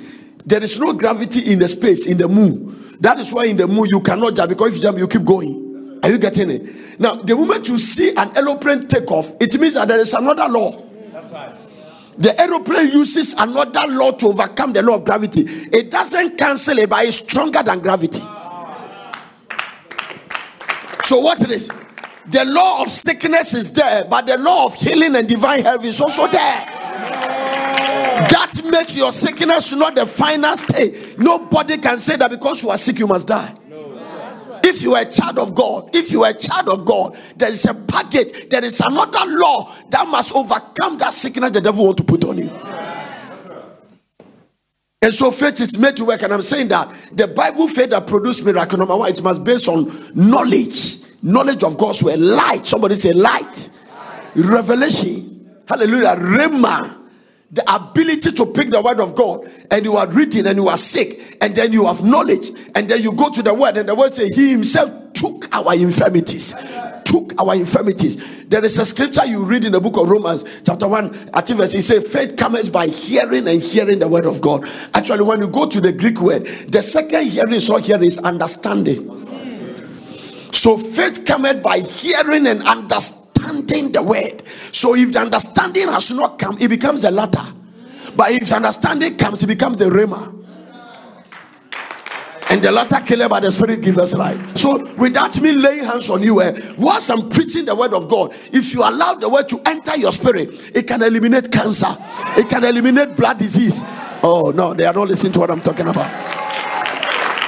There is no gravity in the space, in the moon. That is why in the moon you cannot jump because if you jump, you keep going. Are you getting it? Now, the moment you see an aeroplane take off, it means that there is another law. The aeroplane uses another law to overcome the law of gravity. It doesn't cancel it, but it's stronger than gravity. So what it is? The law of sickness is there, but the law of healing and divine health is also there. That makes your sickness not the final state. Nobody can say that because you are sick, you must die. If you are a child of God, if you are a child of God, there is a package, there is another law that must overcome that sickness the devil want to put on you. And so faith is made to work. And I'm saying that the Bible faith that produced miracle, number one, it must be based on knowledge. Knowledge of God's word. Light. Somebody say light. Revelation. Hallelujah. Rhema. The ability to pick the word of God. And you are reading and you are sick. And then you have knowledge. And then you go to the word. And the word say, He himself took our infirmities took our infirmities. There is a scripture you read in the book of Romans, chapter 1, at verse. He said, Faith comes by hearing and hearing the word of God. Actually, when you go to the Greek word, the second hearing all here is understanding. So faith cometh by hearing and understanding the word. So if the understanding has not come, it becomes the latter. But if the understanding comes, it becomes the rhema and the latter killer by the spirit give us life. So without me laying hands on you, eh, once I'm preaching the word of God, if you allow the word to enter your spirit, it can eliminate cancer, it can eliminate blood disease. Oh no, they are not listening to what I'm talking about.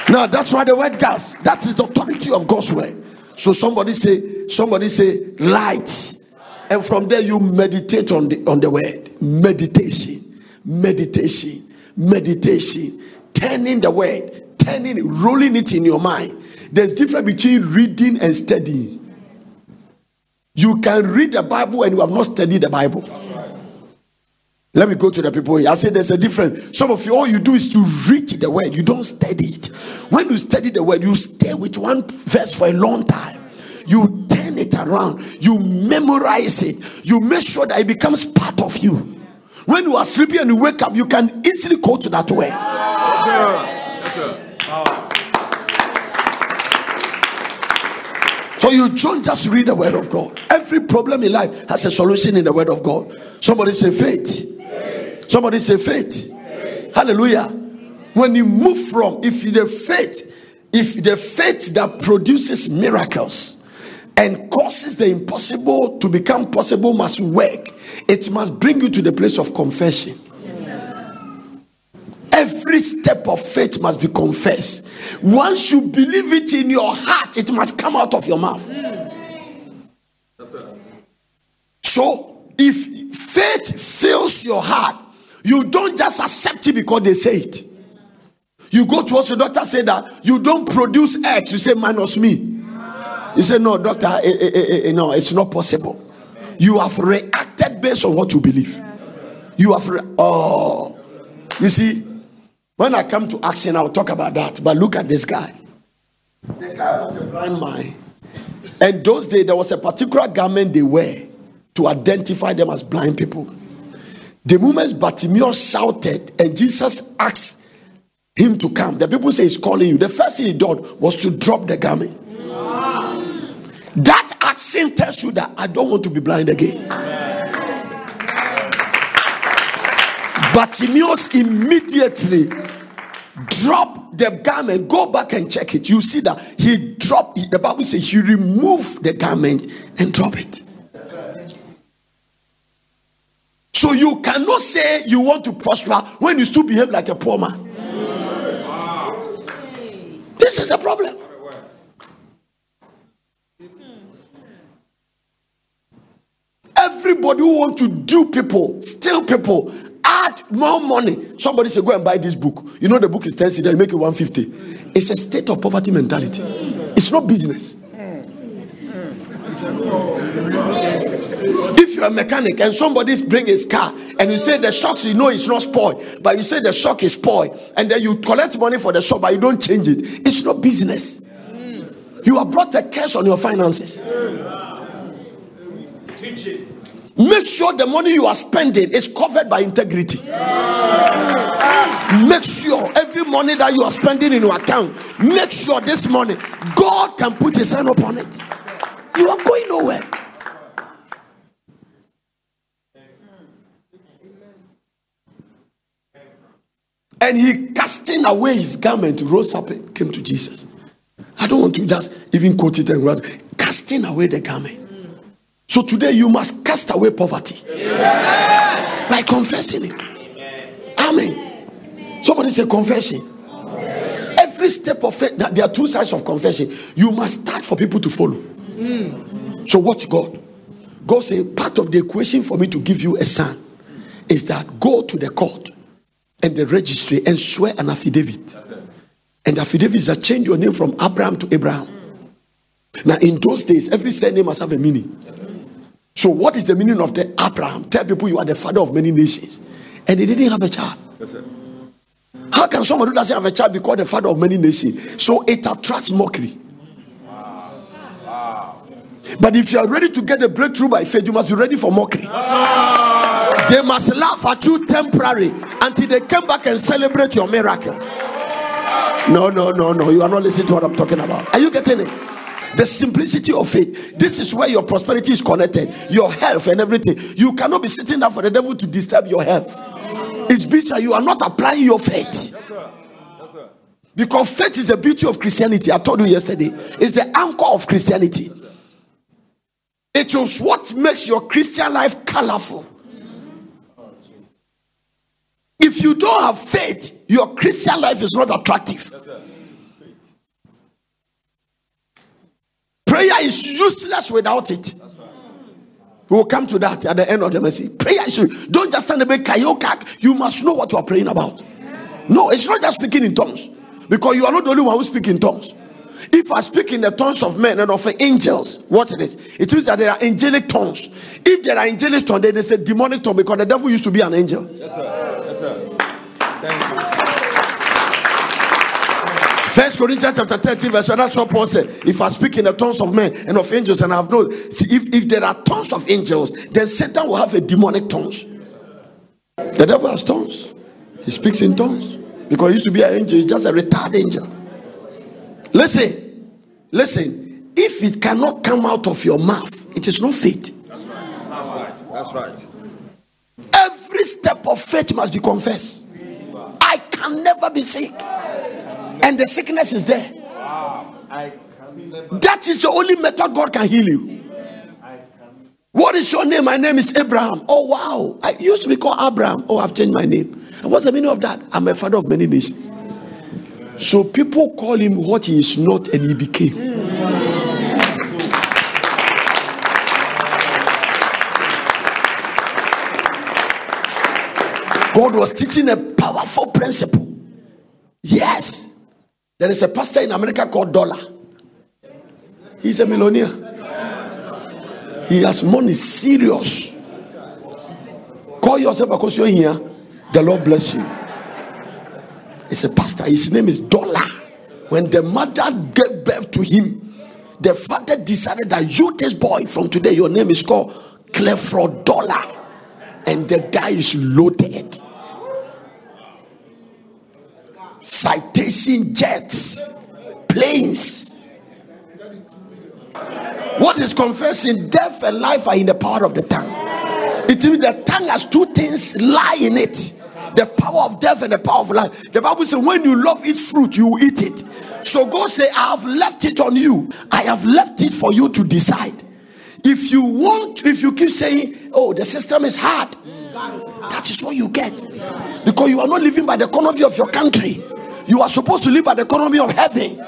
Now that's why the word gas, that is the authority of God's word. So somebody say, somebody say light. And from there you meditate on the on the word. Meditation, meditation, meditation, turning the word turning, rolling it in your mind. There's difference between reading and studying. You can read the Bible and you have not studied the Bible. Let me go to the people here. I say there's a difference. Some of you, all you do is to read the word, you don't study it. When you study the word, you stay with one verse for a long time. You turn it around, you memorize it, you make sure that it becomes part of you. When you are sleeping and you wake up, you can easily go to that word. Yes, yes, sir. So you don't just read the word of God. Every problem in life has a solution in the word of God. Somebody say faith. Somebody say faith. faith. Hallelujah. When you move from if the faith, if the faith that produces miracles and causes the impossible to become possible must work, it must bring you to the place of confession. Every step of faith must be confessed. Once you believe it in your heart, it must come out of your mouth. So, if faith fills your heart, you don't just accept it because they say it. You go to what your doctor say that you don't produce X, you say minus me. You say, No, doctor, eh, eh, eh, eh no, it's not possible. You have reacted based on what you believe. You have, re- oh, you see, when I come to action, I'll talk about that. But look at this guy. The guy was a blind man. And those days, there was a particular garment they wear to identify them as blind people. The moment Bartimaeus shouted and Jesus asked him to come, the people say he's calling you. The first thing he did was to drop the garment. That action tells you that I don't want to be blind again. Bartimaeus immediately dropped the garment. Go back and check it. You see that he dropped it. The Bible says he removed the garment and drop it. So you cannot say you want to prosper when you still behave like a poor man. This is a problem. Everybody who want to do people, steal people, add more money. Somebody say, Go and buy this book. You know, the book is 10 cedis, you make it 150. It's a state of poverty mentality, it's not business. If you're a mechanic and somebody bring his car and you say the shocks you know it's not spoiled, but you say the shock is spoiled, and then you collect money for the shock, but you don't change it, it's not business. You have brought a curse on your finances. Make sure the money you are spending is covered by integrity. Make sure every money that you are spending in your account, make sure this money, God can put his hand upon it. You are going nowhere. And he casting away his garment, rose up and came to Jesus. I don't want to just even quote it and casting away the garment. So today you must cast away poverty by confessing it. Amen. Somebody say confession. Every step of faith, there are two sides of confession. You must start for people to follow. Hmm. So watch God. God say part of the equation for me to give you a son is that go to the court and the registry and swear an affidavit. And the affidavit is that change your name from Abram to Abraham. Now, in those days, every surname must have a meaning. So, what is the meaning of the Abraham? Tell people you are the father of many nations. And he didn't have a child. How can somebody who doesn't have a child be called the father of many nations? So it attracts mockery. But if you are ready to get a breakthrough by faith, you must be ready for mockery. They must laugh at you temporary until they come back and celebrate your miracle. No, no, no, no. You are not listening to what I'm talking about. Are you getting it? The simplicity of faith. This is where your prosperity is connected, your health and everything. You cannot be sitting there for the devil to disturb your health. It's because you are not applying your faith. Because faith is the beauty of Christianity. I told you yesterday. It's the anchor of Christianity. It is what makes your Christian life colorful. If you don't have faith, your Christian life is not attractive. Prayer is useless without it. We will come to that at the end of the message. Prayer is don't just stand there oh, kayokak. You must know what you are praying about. No, it's not just speaking in tongues because you are not the only one who speaks in tongues. If I speak in the tongues of men and of angels, watch this. It means that there are angelic tongues. If there are angelic tongues, then there's a demonic tongue because the devil used to be an angel. Yes, sir. Yes, sir. Thank you. First Corinthians chapter 13, verse 1. That's what Paul said. If I speak in the tongues of men and of angels, and I have no see, if, if there are tongues of angels, then Satan will have a demonic tongues. The devil has tongues. He speaks in tongues. Because he used to be an angel, he's just a retarded angel. Listen, listen. If it cannot come out of your mouth, it is not faith. That's right. That's right. Every step of faith must be confessed. I can never be sick, and the sickness is there. That is the only method God can heal you. What is your name? My name is Abraham. Oh, wow. I used to be called Abram. Oh, I've changed my name. And what's the meaning of that? I'm a father of many nations. So people call him what he is not, and he became. God was teaching a powerful principle. Yes. There is a pastor in America called Dollar. He's a millionaire. He has money serious. Call yourself because you're here. The Lord bless you. He's a pastor. His name is Dollar. When the mother gave birth to him, the father decided that you, this boy, from today, your name is called Creflo Dollar. And the guy is loaded. Citation jets, planes. What is confessing? Death and life are in the power of the tongue. It means the tongue has two things lie in it the power of death and the power of life. The Bible says, when you love its fruit, you eat it. So God say, I have left it on you. I have left it for you to decide. If you want, if you keep saying, Oh, the system is hard, that is what you get. Because you are not living by the economy of your country. You are supposed to live by the economy of heaven.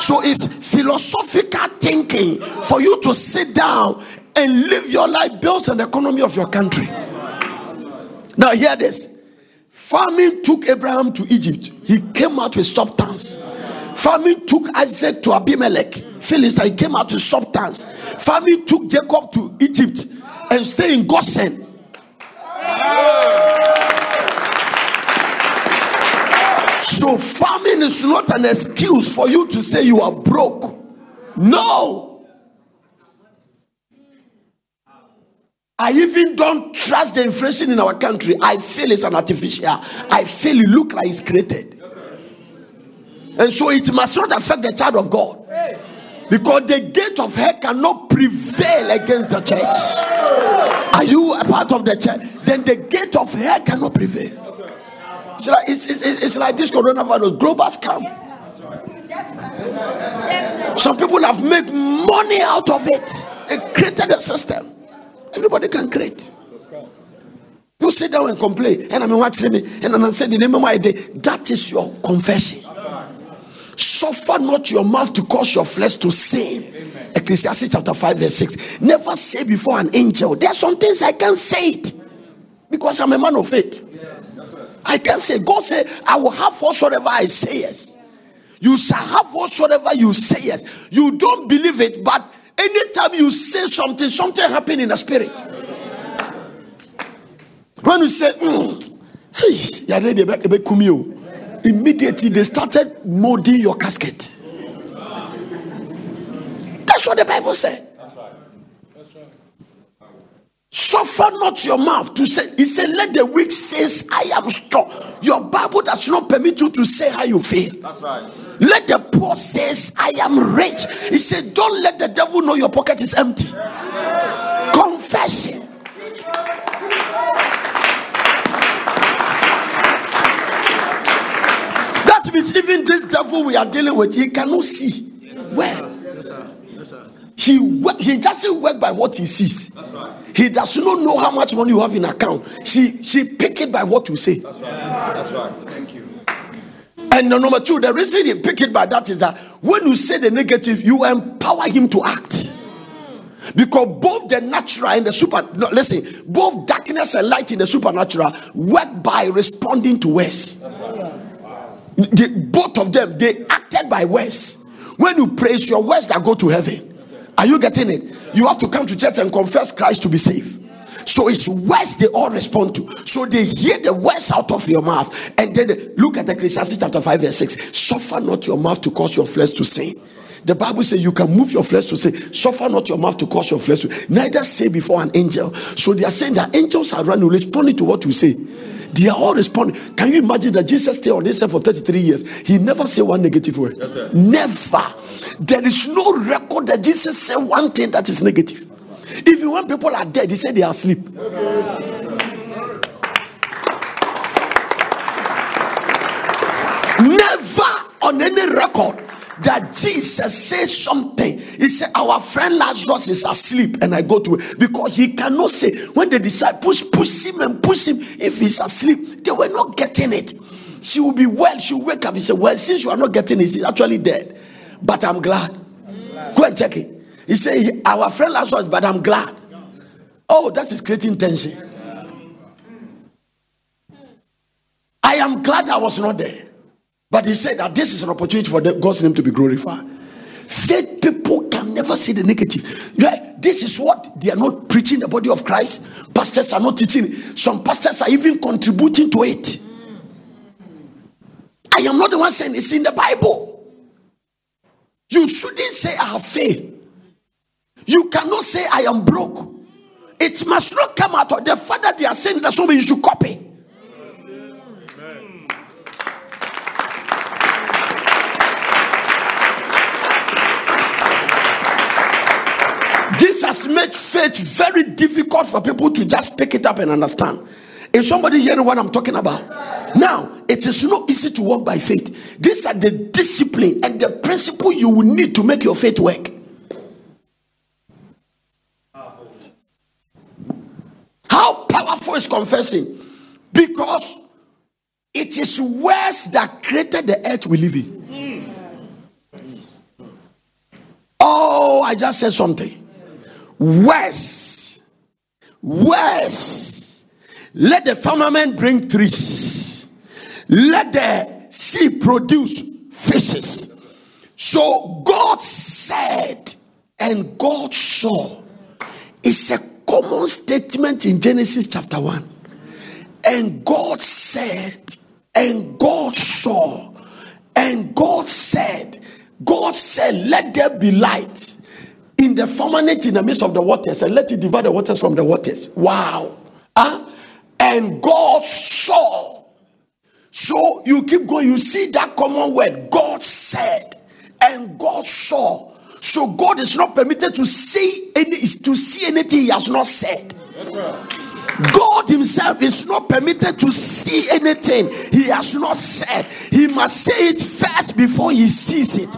So it's philosophical thinking for you to sit down and live your life based on the economy of your country. Now, hear this. Famine took Abraham to Egypt. He came out with substance. Famine took Isaac to Abimelech. Philistine, he came out with substance. Famine took Jacob to Egypt and stay in Goshen. So famine is not an excuse for you to say you are broke. No. I even don't trust the inflation in our country. I feel it's an artificial. I feel it look like it's created. And so it must not affect the child of God. Because the gate of hell cannot prevail against the church. Are you a part of the church? Then the gate of hell cannot prevail. It's like, it's, it's, it's like this coronavirus, global scam. Some people have made money out of it. They created a system. Everybody can create. You sit down and complain, and I'm watching me, and I'm saying the name of my day. That is your confession. Suffer not your mouth to cause your flesh to sin. Ecclesiastes chapter 5, verse 6. Never say before an angel, There are some things I can't say it because I'm a man of faith. I can say, God said, I will have whatsoever I say yes. You shall have whatsoever you say yes. You don't believe it, but anytime you say something, something happen in the spirit. When you say, mm, hey, immediately they started molding your casket. That's what the Bible said. Suffer not your mouth to say, He said, Let the weak say, I am strong. Your Bible does not permit you to say how you feel. That's right. Let the poor says, I am rich. He said, Don't let the devil know your pocket is empty. Confession. That means even this devil we are dealing with, he cannot see. Well, he he doesn't work by what he sees. He does not know how much money you have in account. She she pick it by what you say. That's right. That's right. Thank you. And number two, the reason he pick it by that is that when you say the negative, you empower him to act. Because both the natural and the super, no, listen, both darkness and light in the supernatural work by responding to words. The- both of them, they acted by words. When you praise your words that go to heaven, are you getting it? You have to come to church and confess Christ to be saved. So it's words they all respond to. So they hear the words out of your mouth. And then they- look at the Ecclesiastes chapter 5, verse 6. Suffer not your mouth to cause your flesh to sin. The Bible says you can move your flesh to sin. Suffer not your mouth to cause your flesh to neither say before an angel. So they are saying that angels are running, responding to what you say. They are all responding. Can you imagine that Jesus stayed on this earth for 33 years? He never said one negative word. Yes. Never. There is no record that Jesus said one thing that is negative. Even when people are dead, he said they are asleep. Never on any record that Jesus says something. He said, Our friend Lazarus is asleep, and I go to because he cannot say when the disciples push him and push him, if he's asleep, they were not getting it. She will be well, she will wake up. He said, Well, since you are not getting it, he's actually dead. But I'm glad. Go and check it. He said, Our friend Lazarus, but I'm glad. Oh, that is creating tension. I am glad I was not there. But he said that this is an opportunity for God's name to be glorified. Faith people can never see the negative. Right? This is what they are not preaching the body of Christ. Pastors are not teaching. Some pastors are even contributing to it. I am not the one saying it's in the Bible. You shouldn't say I have failed. You cannot say I am broke. It must not come out of the fact that they are saying that somebody you should copy. This has made faith very difficult for people to just pick it up and understand. Is somebody hearing what I'm talking about? Now, it is not easy to walk by faith. These are the discipline and the principle you will need to make your faith work. How powerful is confessing? Because it is words that created the earth we live in. Oh, I just said something. Words. Words. Let the firmament bring trees. Let the sea produce fishes. So God said, and God saw. It's a common statement in Genesis chapter 1. And God said, and God saw, and God said, God said, Let there be light in the firmament in the midst of the waters, and let it divide the waters from the waters. Wow. Huh? And God saw. So you keep going, you see that common word, God said, and God saw. So God is not permitted to see any to see anything he has not said. God Himself is not permitted to see anything He has not said. He must say it first before He sees it.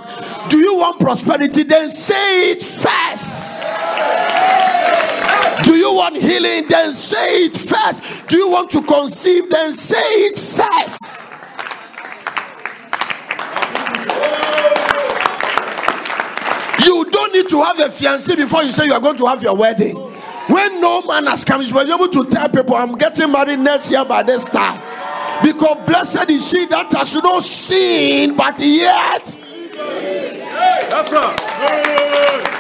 Do you want prosperity? Then say it first. Do you want healing? Then say it first. Do you want to conceive? Then say it first. You don't need to have a fiancé before you say you are going to have your wedding. When no man has come, you will be able to tell people, I'm getting married next year by this time. Because blessed is she that has no sin, but yet. That's right.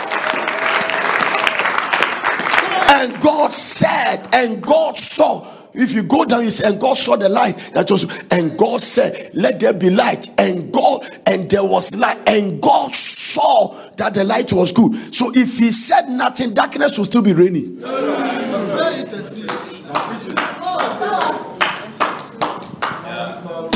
And God said, and God saw if you go down, say, and God saw the light that was, and God said, Let there be light, and God, and there was light, and God saw that the light was good. So if He said nothing, darkness will still be raining.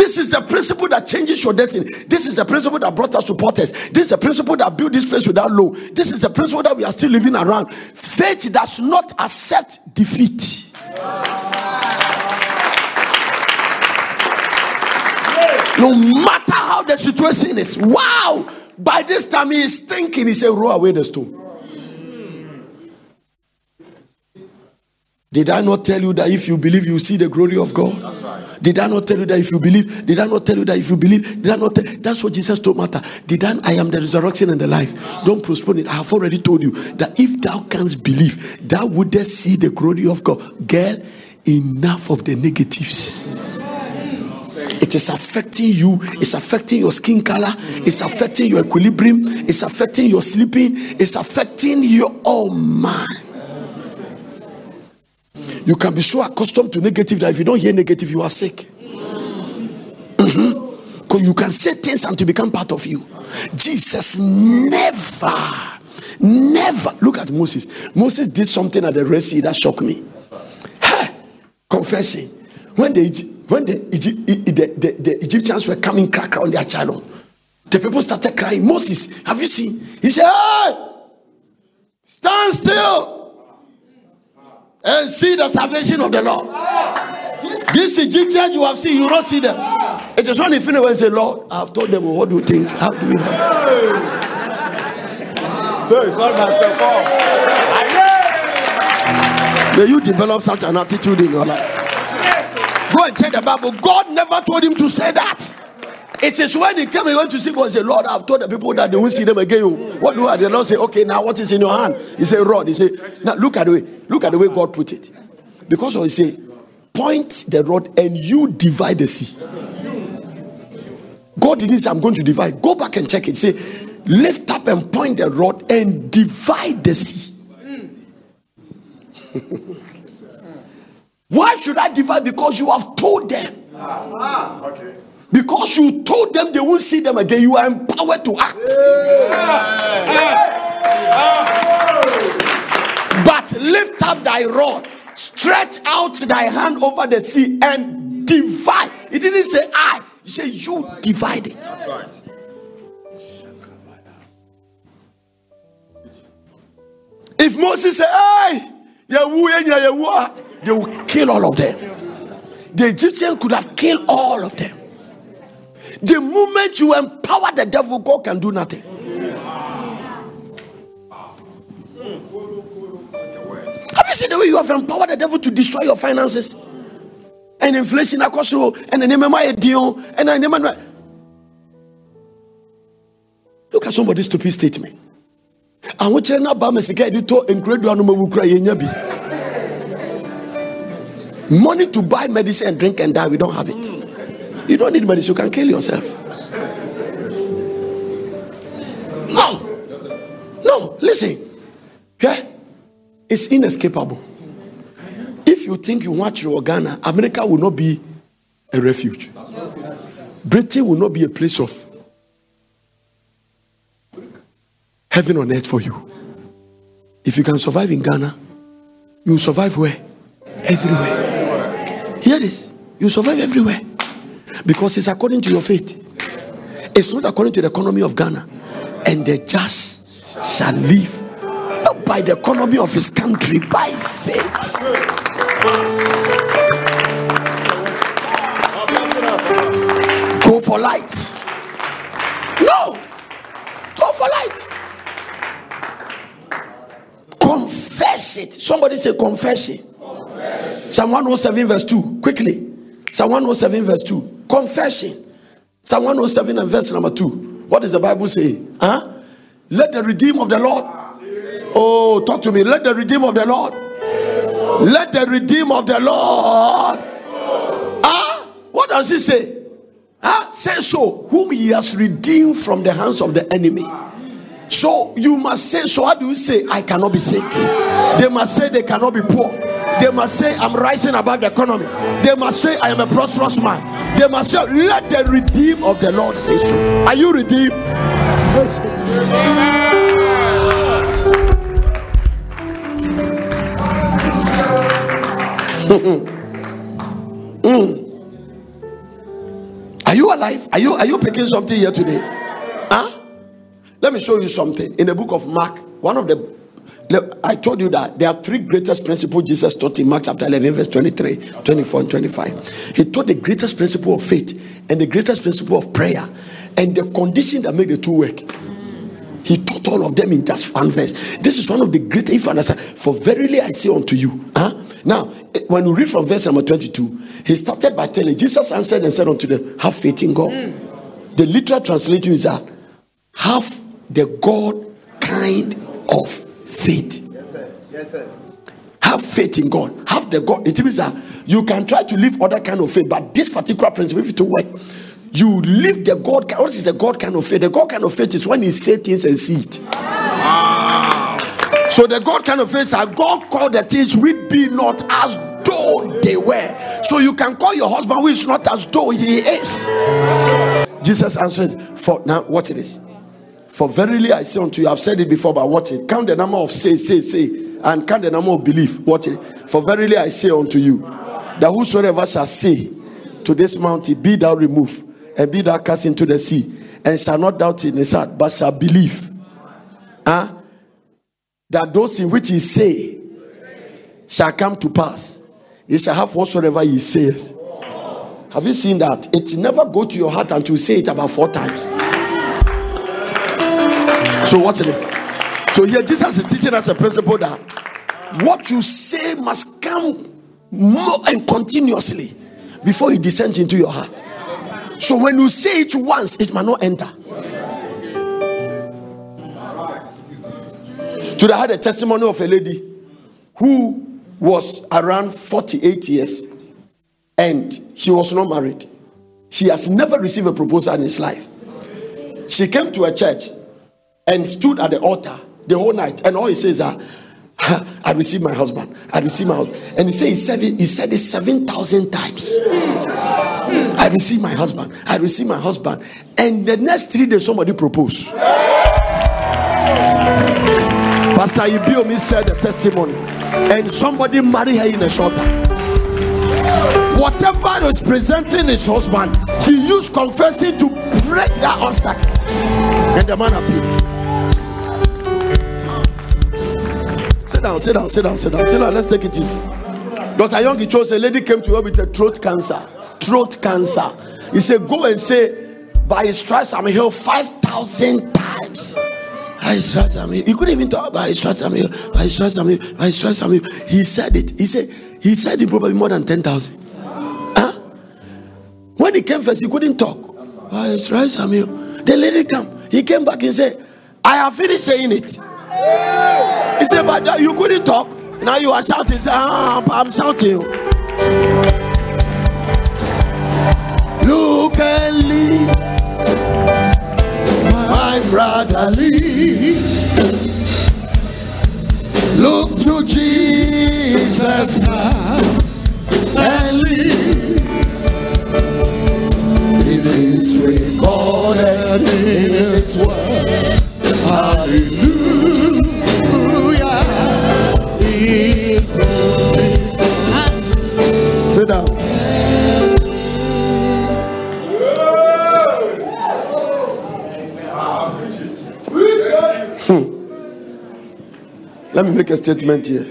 This is the principle that changes your destiny. This is the principle that brought us to Porters. This is the principle that built this place without law. This is the principle that we are still living around. Faith does not accept defeat. No matter how the situation is. Wow. By this time he is thinking, he said, roll away the stone. Did I not tell you that if you believe, you see the glory of God? Did I not tell you that if you believe? Did I not tell you that if you believe? Did I not? Tell, that's what Jesus told Martha. Did I? I am the resurrection and the life. Don't postpone it. I have already told you that if thou canst believe, thou wouldst see the glory of God. Girl, enough of the negatives. It is affecting you, it's affecting your skin color, it's affecting your equilibrium, it's affecting your sleeping, it's affecting your oh man. You can be so accustomed to negative that if you don't hear negative, you are sick. Mm-hmm. You can say things and to become part of you. Jesus never, never look at Moses. Moses did something at the Red Sea that shocked me. Hey. When the when the, the, the, the Egyptians were coming crack on their channel, the people started crying. Moses, have you seen? He said, Hey, stand still and see the salvation of the Lord. These Egyptians you have seen, you don't see them. It is when he finished and say, Lord, I have told them, what do you think? How do we have May you develop such an attitude in your life. Go and check the Bible. God never told him to say that. It is when he came, he went to see God and said, Lord, I've told the people that they won't see them again. What do I? The Lord say, Okay, now what is in your hand? He said, Rod. He said, Now look at the way, look at the way God put it. Because he say, Point the rod and you divide the sea. God didn't say, I'm going to divide. Go back and check it. Say, lift up and point the rod and divide the sea. Why should I divide? Because you have told them. Ah, okay. Because you told them they won't see them again, you are empowered to act. But lift up thy rod, stretch out thy hand over the sea, and divide. He didn't say I, he said you divide it. Right. If Moses said, Hey, eh, ah, they will kill all of them. The Egyptian could have killed all of them. The moment you empower the devil, God can do nothing. Have you seen the way you have empowered the devil to destroy your finances? And inflation, and the name of my deal, and the name Look at somebody's stupid statement. Money to buy medicine and drink and die, we don't have it. You don't need medicine, you can kill yourself. No. No, listen. Yeah? It's inescapable. If you think you watch your Ghana, America will not be a refuge. Britain will not be a place of heaven on earth for you. If you can survive in Ghana, you survive where? Everywhere. Hear this. You survive everywhere. Because it's according to your faith. It's not according to the economy of Ghana. And the just shall live not by the economy of his country, by faith. Go for light. No, go for light. Confess it. Somebody say confess it. Confess. Psalm 107, verse 2. Quickly. Psalm 107 verse 2. Confession. Psalm 107 and verse number 2. What does the Bible say? Huh? Let the redeem of the Lord. Oh, talk to me. Let the redeem of the Lord. Let the redeem of the Lord. Ah, what does he say? Ah, say so. Whom he has redeemed from the hands of the enemy. So you must say, so how do you say, I cannot be sick? They must say they cannot be poor. They must say, I'm rising above the economy. They must say, I am a prosperous man. They must say, let the redeem of the Lord say so. Are you redeemed? mm. Are you alive? Are you are you picking something here today? Huh? Let me show you something. In the book of Mark, one of the I told you that there are three greatest principles Jesus taught in Mark chapter 11, verse 23, 24, and 25. He taught the greatest principle of faith and the greatest principle of prayer and the condition that make the two work. He taught all of them in just one verse. This is one of the greatest, if you understand, for verily I say unto you. Huh? Now, eh, when we read from verse number 22, he started by telling, Jesus answered and said unto them, Have faith in God. Mm. The literal translation is that, Have the God kind of faith. Yes, sir. Yes, sir. Have faith in God. Have the God. It means that you can try to live other kind of faith, but this particular principle, if it work, you live the God. What is the God kind of faith? The God kind of faith is when He say things and see it. So the God kind of faith is God called the things which be not as though they were. So you can call your husband who is not as though he is. Jesus answers for now. Watch this. For verily I say unto you, I've said it before, but watch it. Count the number of say, say, say, and count the number of belief. Watch it. For verily I say unto you, that whosoever shall say to this mountain, Be thou removed, and be thou cast into the sea, and shall not doubt in his heart, but shall believe. Huh? That those in which he say shall come to pass. He shall have whatsoever he says. Have you seen that? It never go to your heart until you say it about four times. So watch this. So here Jesus is teaching us a principle that what you say must come more and continuously before it descends into your heart. So when you say it once, it might not enter. Today I had a testimony of a lady who was around 48 years and she was not married. She has never received a proposal in his life. She came to a church and stood at the altar the whole night. And all he says are, I received my husband. I received my husband. And he said he said it, he said it 7,000 times. I received my husband. I received my husband. And the next three days, somebody proposed. Pastor Ibiyeomie said the testimony. And somebody married her in a short time. Whatever is presenting his husband, he used confessing to break that obstacle. And the man appeared. Down, sit down, sit down, sit down, sit down. Let's take it easy. Dr. Yonggi Cho's a lady came to her with a throat cancer. Throat cancer. He said, Go and say, By his stripes I'm healed 5,000 times. By his stripes I'm healed. He couldn't even talk by his stripes I'm healed. By his stripes I'm healed. By his stripes I'm healed. He said it. He said, He said it probably more than 10,000. Huh? When he came first, he couldn't talk. By his stripes I'm healed. The lady come. He came back and said, I have finished saying it. He said, But you couldn't talk. Now you are shouting. Say, ah, I'm shouting. Look and leave, my brother, leave. Look to Jesus now and leave. It is recorded in His word. Hallelujah. Sit down. Hmm. Let me make a statement here.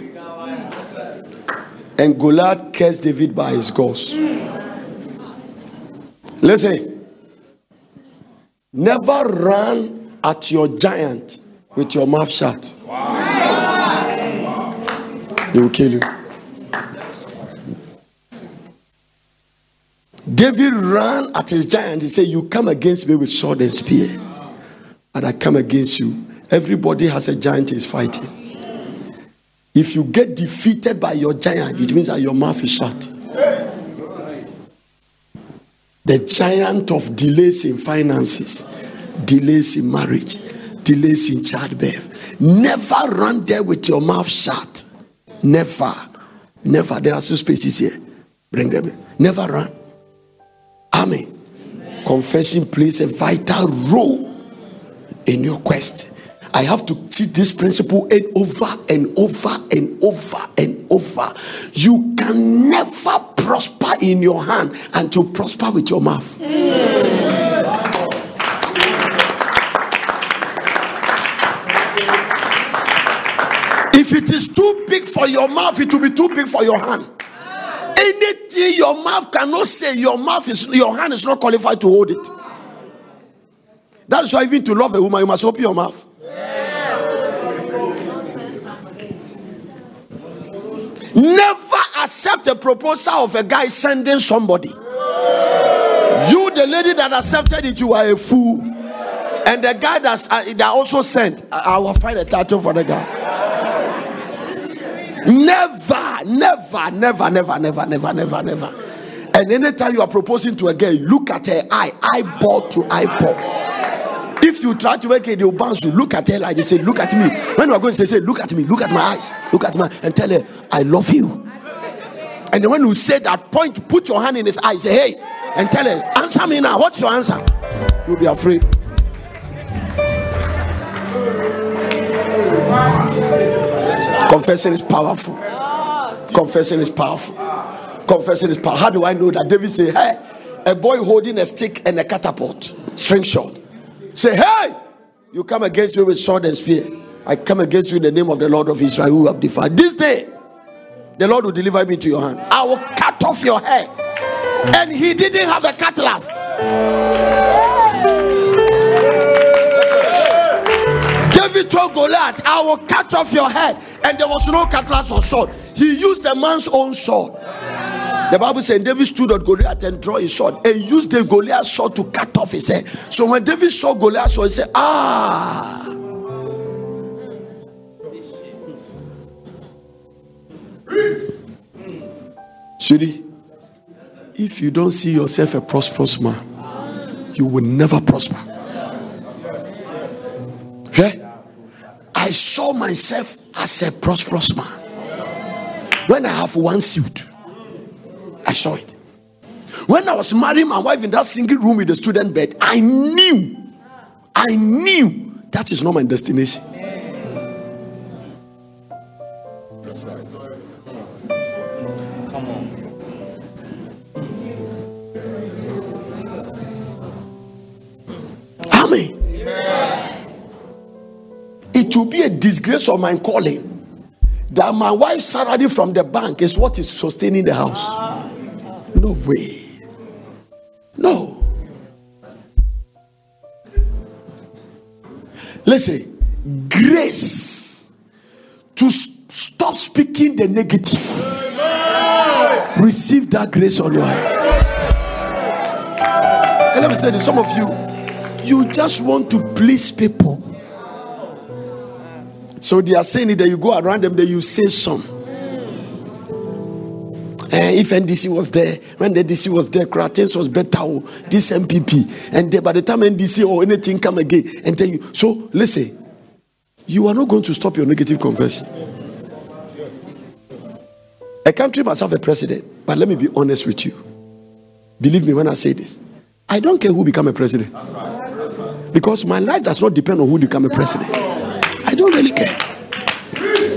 And Goliath cursed David by his gods. Listen, Never run at your giant with your mouth shut. He will kill you. David ran at his giant. He said, You come against me with sword and spear, and I come against you. Everybody has a giant he's fighting. If you get defeated by your giant, it means that your mouth is shut. The giant of delays in finances, delays in marriage, delays in childbirth. Never run there with your mouth shut. Never. Never. There are two spaces here. Bring them in. Never run. Amen. Amen. Confession plays a vital role in your quest. I have to teach this principle over and over and over and over. You can never prosper in your hand until prosper with your mouth. If for your mouth, it will be too big for your hand. Anything your mouth cannot say, your mouth is your hand is not qualified to hold it. That is why even to love a woman, you must open your mouth. Never accept a proposal of a guy sending somebody. You, the lady that accepted it, you are a fool. And the guy that's, uh, that also sent, I, I will find a title for the guy. Never, never, never, never, never, never, never, never. And anytime you are proposing to a girl, look at her eye, eyeball to eyeball. If you try to make it, they'll bounce you. Look at her like they say, Look at me. When you are going to say, say, Look at me, look at my eyes, look at my, and tell her, I love you. And when you say that, point, put your hand in his eye, say, Hey, and tell her, Answer me now. What's your answer? You'll be afraid. Confession is powerful. Confession is powerful. Confession is powerful. How do I know that? David say, Hey, a boy holding a stick and a catapult, string shot. Say, Hey, you come against me with sword and spear. I come against you in the name of the Lord of Israel who have defied. This day, the Lord will deliver me to your hand. I will cut off your head. And he didn't have a cutlass. David told Goliath, I will cut off your head. And there was no cutlass or sword. He used a man's own sword. The Bible said David stood at Goliath and drew his sword and used the Goliath's sword to cut off his head. So when David saw Goliath's sword, he said, Ah. Shiri, if you don't see yourself a prosperous man, you will never prosper. Okay? I saw myself as a prosperous man. When I have one suit, I saw it. When I was marrying my wife in that single room with the student bed, I knew, I knew that is not my destination. Will be a disgrace of my calling that my wife's salary from the bank is what is sustaining the house. No way. No. Listen, grace to stop speaking the negative. Receive that grace on your head. And let me say this some of you, you just want to please people. So they are saying it that you go around them, that you say some. Eh, if NDC was there, when the NDC was there, Kratens was better. Oh, this NPP, and by the time NDC or anything come again, and tell you. So listen, you are not going to stop your negative conversion. A country must have a president, but let me be honest with you. Believe me when I say this. I don't care who become a president, because my life does not depend on who become a president. I don't really care.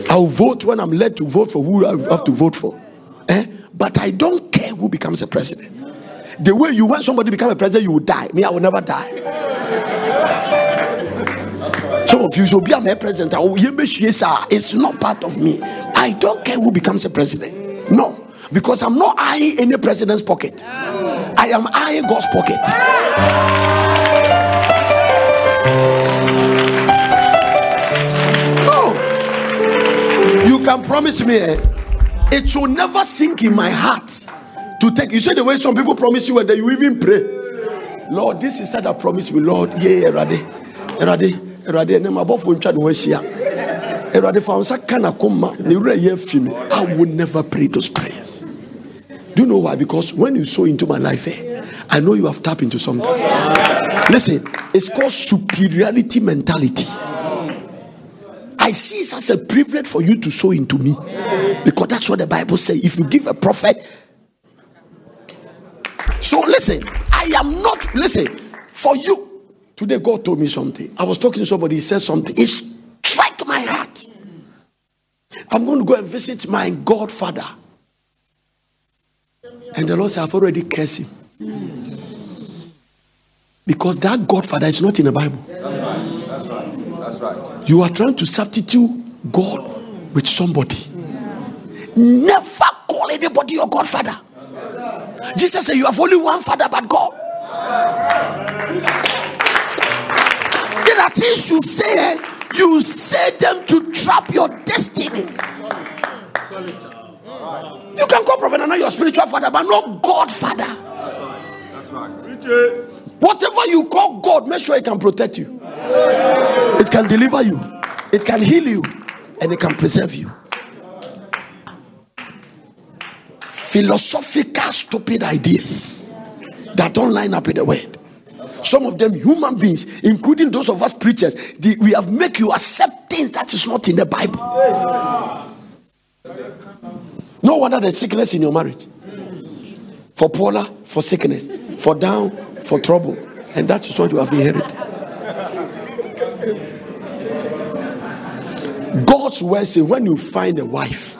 I'll vote when I'm led to vote for who I have to vote for. Eh? But I don't care who becomes a president. The way you want somebody to become a president, you will die. Me, I will never die. Some of you should be a president. I will shesa it's not part of me. I don't care who becomes a president. No, because I'm not eyeing any president's pocket. I am eyeing God's pocket. Can promise me, eh, it will never sink in my heart to take. You say the way some people promise you and then you even pray. Lord, this is that I promise me, Lord. Yeah, Erade, Erade, Erade. And my boyfriend tried to wash here. Of coma. I will never pray those prayers. Do you know why? Because when you sow into my life, eh, I know you have tapped into something. Listen, it's called superiority mentality. I see it as a privilege for you to sow into me because that's what the Bible says. If you give a prophet, so listen, I am not listen for you. Today, God told me something. I was talking to somebody, he said something. It struck my heart. I'm going to go and visit my godfather. And the Lord said, I've already cursed him. Because that godfather is not in the Bible. That's right. That's right. That's right. You are trying to substitute God with somebody. Never call anybody your godfather. Jesus said, You have only one father but God. There are things you say, you say them to trap your destiny. You can call Prophet Nana your spiritual father, but not Godfather. That's right. Whatever you call God, make sure it can protect you. It can deliver you. It can heal you. And it can preserve you. Philosophical, stupid ideas that don't line up with the word. Some of them, human beings, including those of us preachers, the, we have make you accept things that is not in the Bible. No wonder there's sickness in your marriage. For Paula, for sickness, for down, for trouble. And that is what you have inherited. God's word says when you find a wife,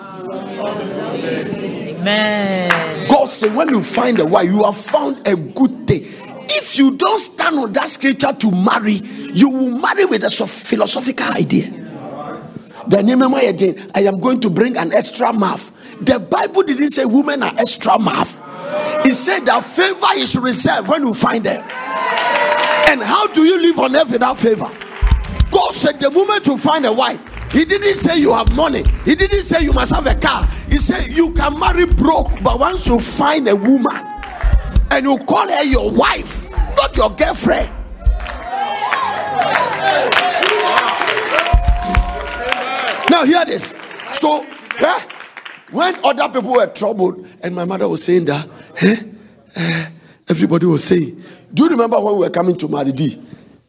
Amen. God said when you find a wife, you have found a good thing. If you don't stand on that scripture to marry, you will marry with a philosophical idea. The name of my again, I am going to bring an extra mouth. The Bible didn't say women are extra mouth. It said that favor is reserved when you find them. And how do you live on earth without favor? God said the moment you find a wife, He didn't say you have money. He didn't say you must have a car. He said you can marry broke, but once you find a woman and you call her your wife, not your girlfriend. Now hear this. So, eh, when other people were troubled, and my mother was saying that, eh, eh, everybody was saying, Do you remember when we were coming to Maridi?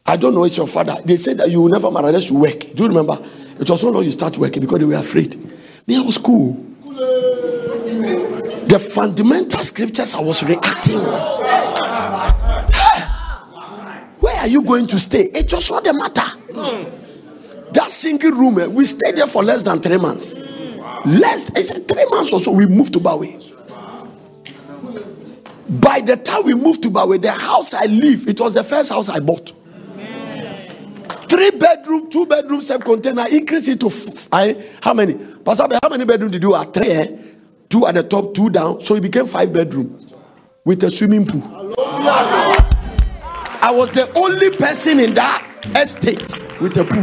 I don't know it's your father. They said that you will never marry unless you work. Do you remember? It was so long you start working because they were afraid. Me, I was cool. The fundamental scriptures I was reacting. Hey, Where are you going to stay? It was not the matter. That single room, eh, we stayed there for less than three months. Less, it's three months or so, we moved to Bawe. By the time we moved to Bawe, the house I live, it was the first house I bought. Three bedroom, two bedroom, self container, increase it to f- I, how many? Pastor, how many bedroom did you have? Three, eh? two at the top, two down. So it became five bedroom with a swimming pool. I was the only person in that estate with a pool.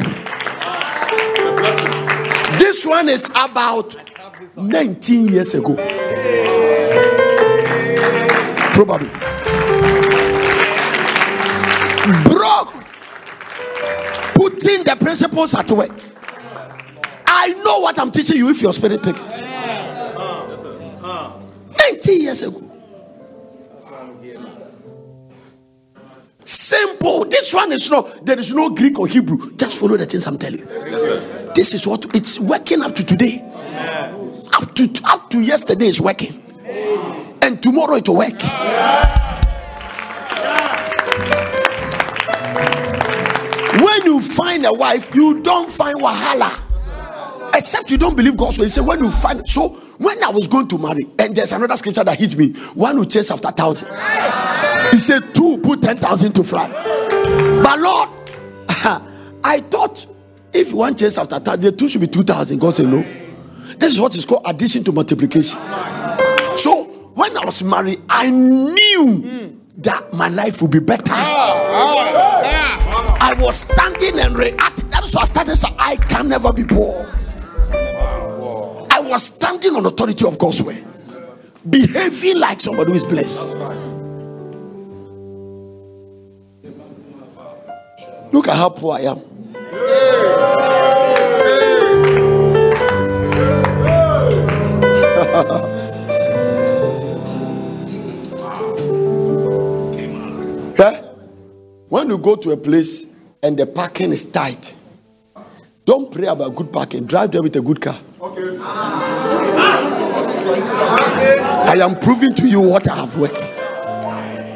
This one is about 19 years ago. Probably. Broke. Putting the principles at work. I know what I'm teaching you if your spirit picks. 19 years ago. Simple. This one is not, there is no Greek or Hebrew. Just follow the things I'm telling you. This is what it's working up to today. Up to up to yesterday is working. And tomorrow it will work. When you find a wife, you don't find wahala. Except you don't believe God's word. He said, when you find so when I was going to marry, and there's another scripture that hit me, one who chase after thousand. He said, two put ten thousand to fly. But Lord, I thought if one chase after thousand, the two should be two thousand. God said, No. This is what is called addition to multiplication. So when I was married, I knew that my life would be better. Oh, oh, I was standing and reacting. That is why I started saying, I can never be poor. I was standing on authority of God's word, behaving like somebody who is blessed. Look at how poor I am. When you go to a place and the parking is tight, don't pray about good parking. Drive there with a good car. Okay. I am proving to you what I have worked.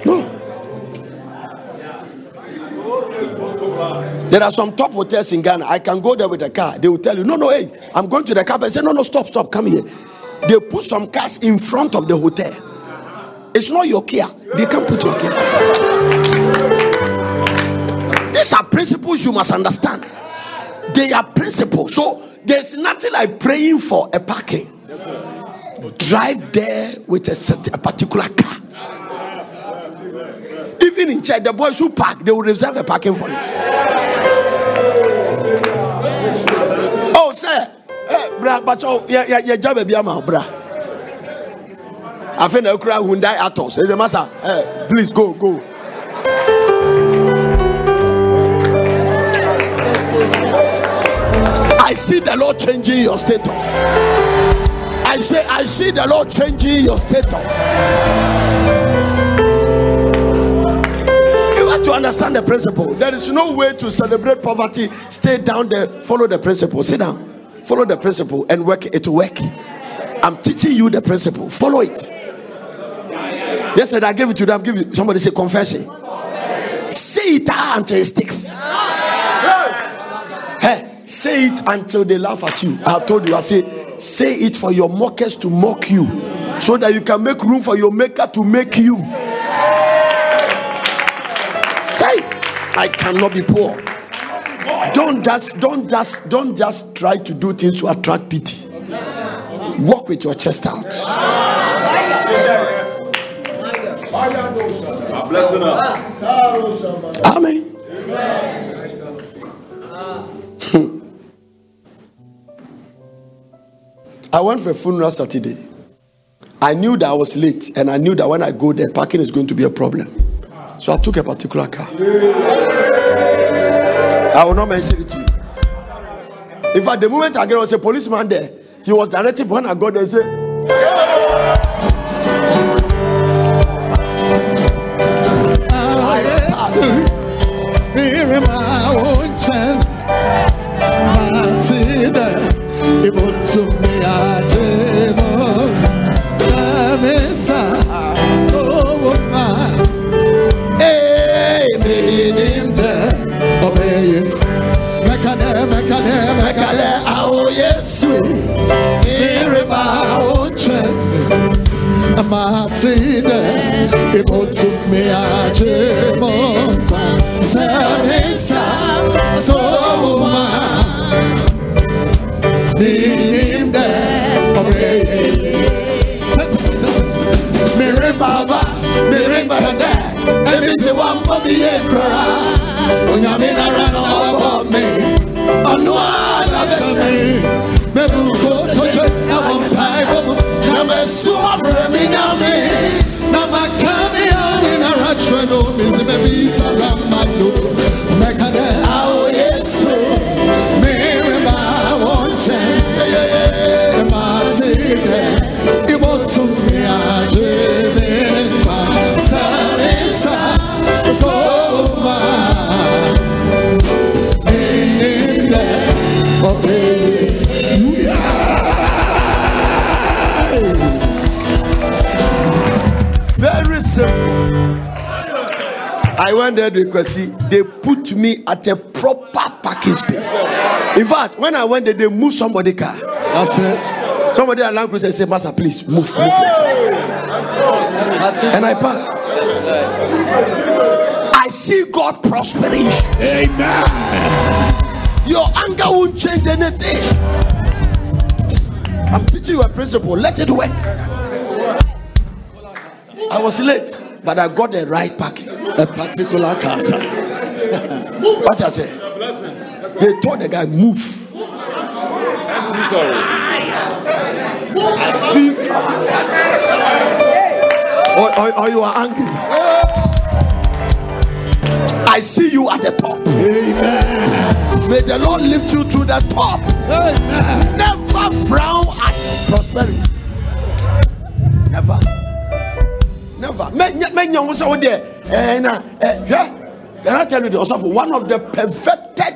No. There are some top hotels in Ghana. I can go there with a car. They will tell you, no, no, hey, I'm going to the car. I say, no, no, stop, stop, come here. They put some cars in front of the hotel. It's not your care. They can't put your care. These are principles you must understand. They are principles. So there's nothing like praying for a parking. Yes, Drive there with a, a particular car. Even in church, the boys who park, they will reserve a parking for you. Oh, sir. Hey, bra, but oh, yeah, yeah, yeah, job, eh, a bra. I think the Hyundai Atos. Say, Master, eh, hey, please go, go. I see the Lord changing your status. I say, I see the Lord changing your status. You have to understand the principle. There is no way to celebrate poverty. Stay down there, follow the principle. Sit down, follow the principle, and work it to work. I'm teaching you the principle. Follow it. Yesterday I gave it to them. Give it. Somebody say confession. Say it until it sticks. Say it until they laugh at you. I have told you. I say, say it for your mockers to mock you, so that you can make room for your maker to make you. Say it. I cannot be poor. Don't just, don't just, don't just try to do things to attract pity. Walk with your chest out. Us. Amen. I went for a funeral Saturday. I knew that I was late, and I knew that when I go there, parking is going to be a problem. So I took a particular car. I will not mention it to you. In fact, the moment I get, there was a policeman there. He was directed when I got there. He said, Mekale, oh yes, Martina, able to me a jemo, Samisa, Mary Baba, Mary Baba, and it's a one for the acre. Onyamina ran over me. Anua, that's me. Mebu go to the Avon Nama suma fremi nyame Nama kami ali na rashweno Mizi mebi sazamano Mekade ao yesu I went there to Kwesi. They put me at a proper parking space. In fact, when I went there, they moved somebody car. That's it. Somebody at Land Cruiser said, Master, please move, move. And I parked. I see God prospering you. Amen. Your anger won't change anything. I'm teaching you a principle. Let it work. I was late, but I got the right parking. A particular casa. What I said? They told the guy, move. Sorry. Or, or, or you are angry. I see you at the top. Amen. May the Lord lift you to the top. Amen. Never frown at prosperity. Never. Never. Wo deɛ, eh, hwɛ. Can I tell you the also one of the perverted,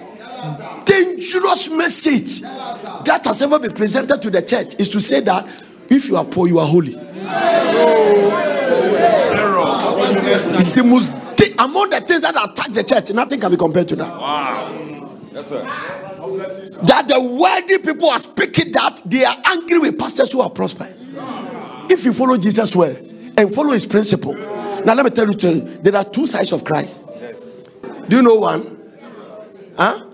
dangerous message that has ever been presented to the church is to say that if you are poor, you are holy. It's the most among the things that attack the church. Nothing can be compared to that. Yes, sir. that the worldly people are speaking that they are angry with pastors who are prosperous. If you follow Jesus well and follow his principle, now let me tell you, there are two sides of Christ. Yes. Do you know one? Huh?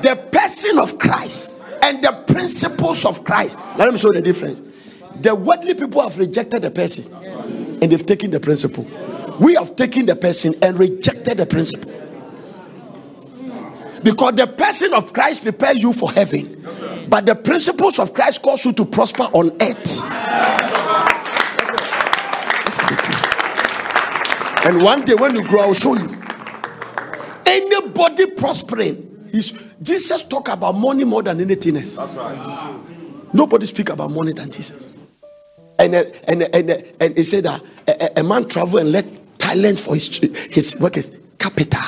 The person of Christ and the principles of Christ. Now let me show you the difference. The worldly people have rejected the person and they've taken the principle. We have taken the person and rejected the principle. Because the person of Christ prepares you for heaven, but the principles of Christ cause you to prosper on earth. This is the truth. And one day when you grow, I will show you. Anybody prospering, is Jesus talk about money more than anything else. That's right. Nobody speak about money than Jesus. And uh, and uh, and uh, and he said that a, a- a man travel and let talent for his his work is capital.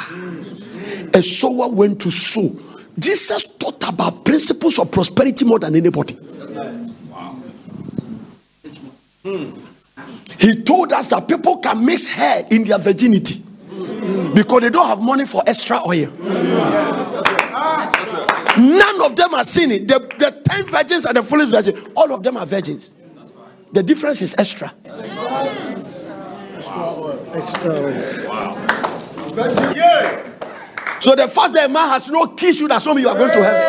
A sower went to sow. Jesus taught about principles of prosperity more than anybody. He told us that people can mix hair in their virginity because they don't have money for extra oil. None of them are seen it. The, the 10 virgins and the foolish virgin, all of them are virgins. The difference is extra. So the fact that a man has no key should assume you are going to heaven.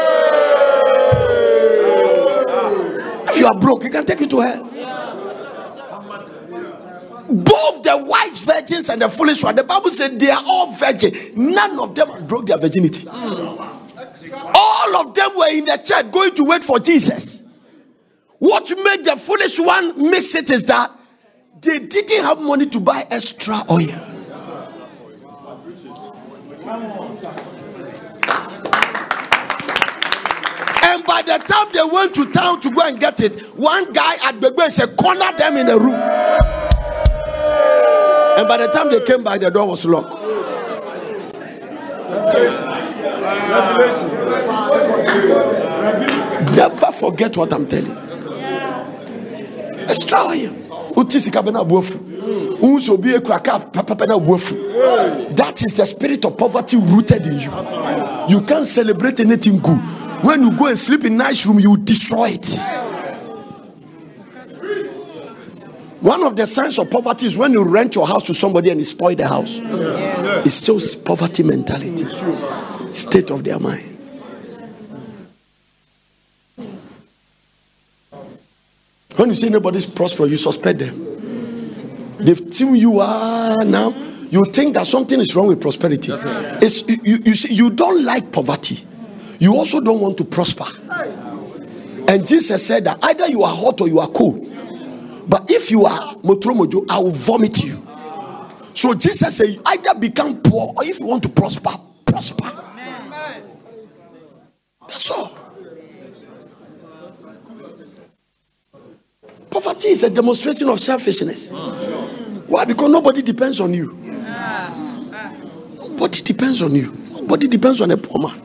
If you are broke, you can take you to hell. Both the wise virgins and the foolish one, the Bible said they are all virgin. None of them broke their virginity. All of them were in the church going to wait for Jesus. What made the foolish one mix it is that they didn't have money to buy extra oil. And by the time they went to town to go and get it, one guy at the said, corner them in a room. And by the time they came back, the door was locked. Never forget what I'm telling you. That is the spirit of poverty rooted in you. You can't celebrate anything good. When you go and sleep in nice room, you destroy it. One of the signs of poverty is when you rent your house to somebody and you spoil the house. It shows poverty mentality, state of their mind. When you see anybody's prosperous, you suspect them. They've seen you are now. You think that something is wrong with prosperity. It's, you, you, you see, you don't like poverty. You also don't want to prosper. And Jesus said that either you are hot or you are cold. But if you are motromojo, I will vomit you. So Jesus said, either become poor or if you want to prosper, prosper. That's all. Poverty is a demonstration of selfishness. Why? Because nobody depends on you. Nobody depends on you. Nobody depends on a poor man.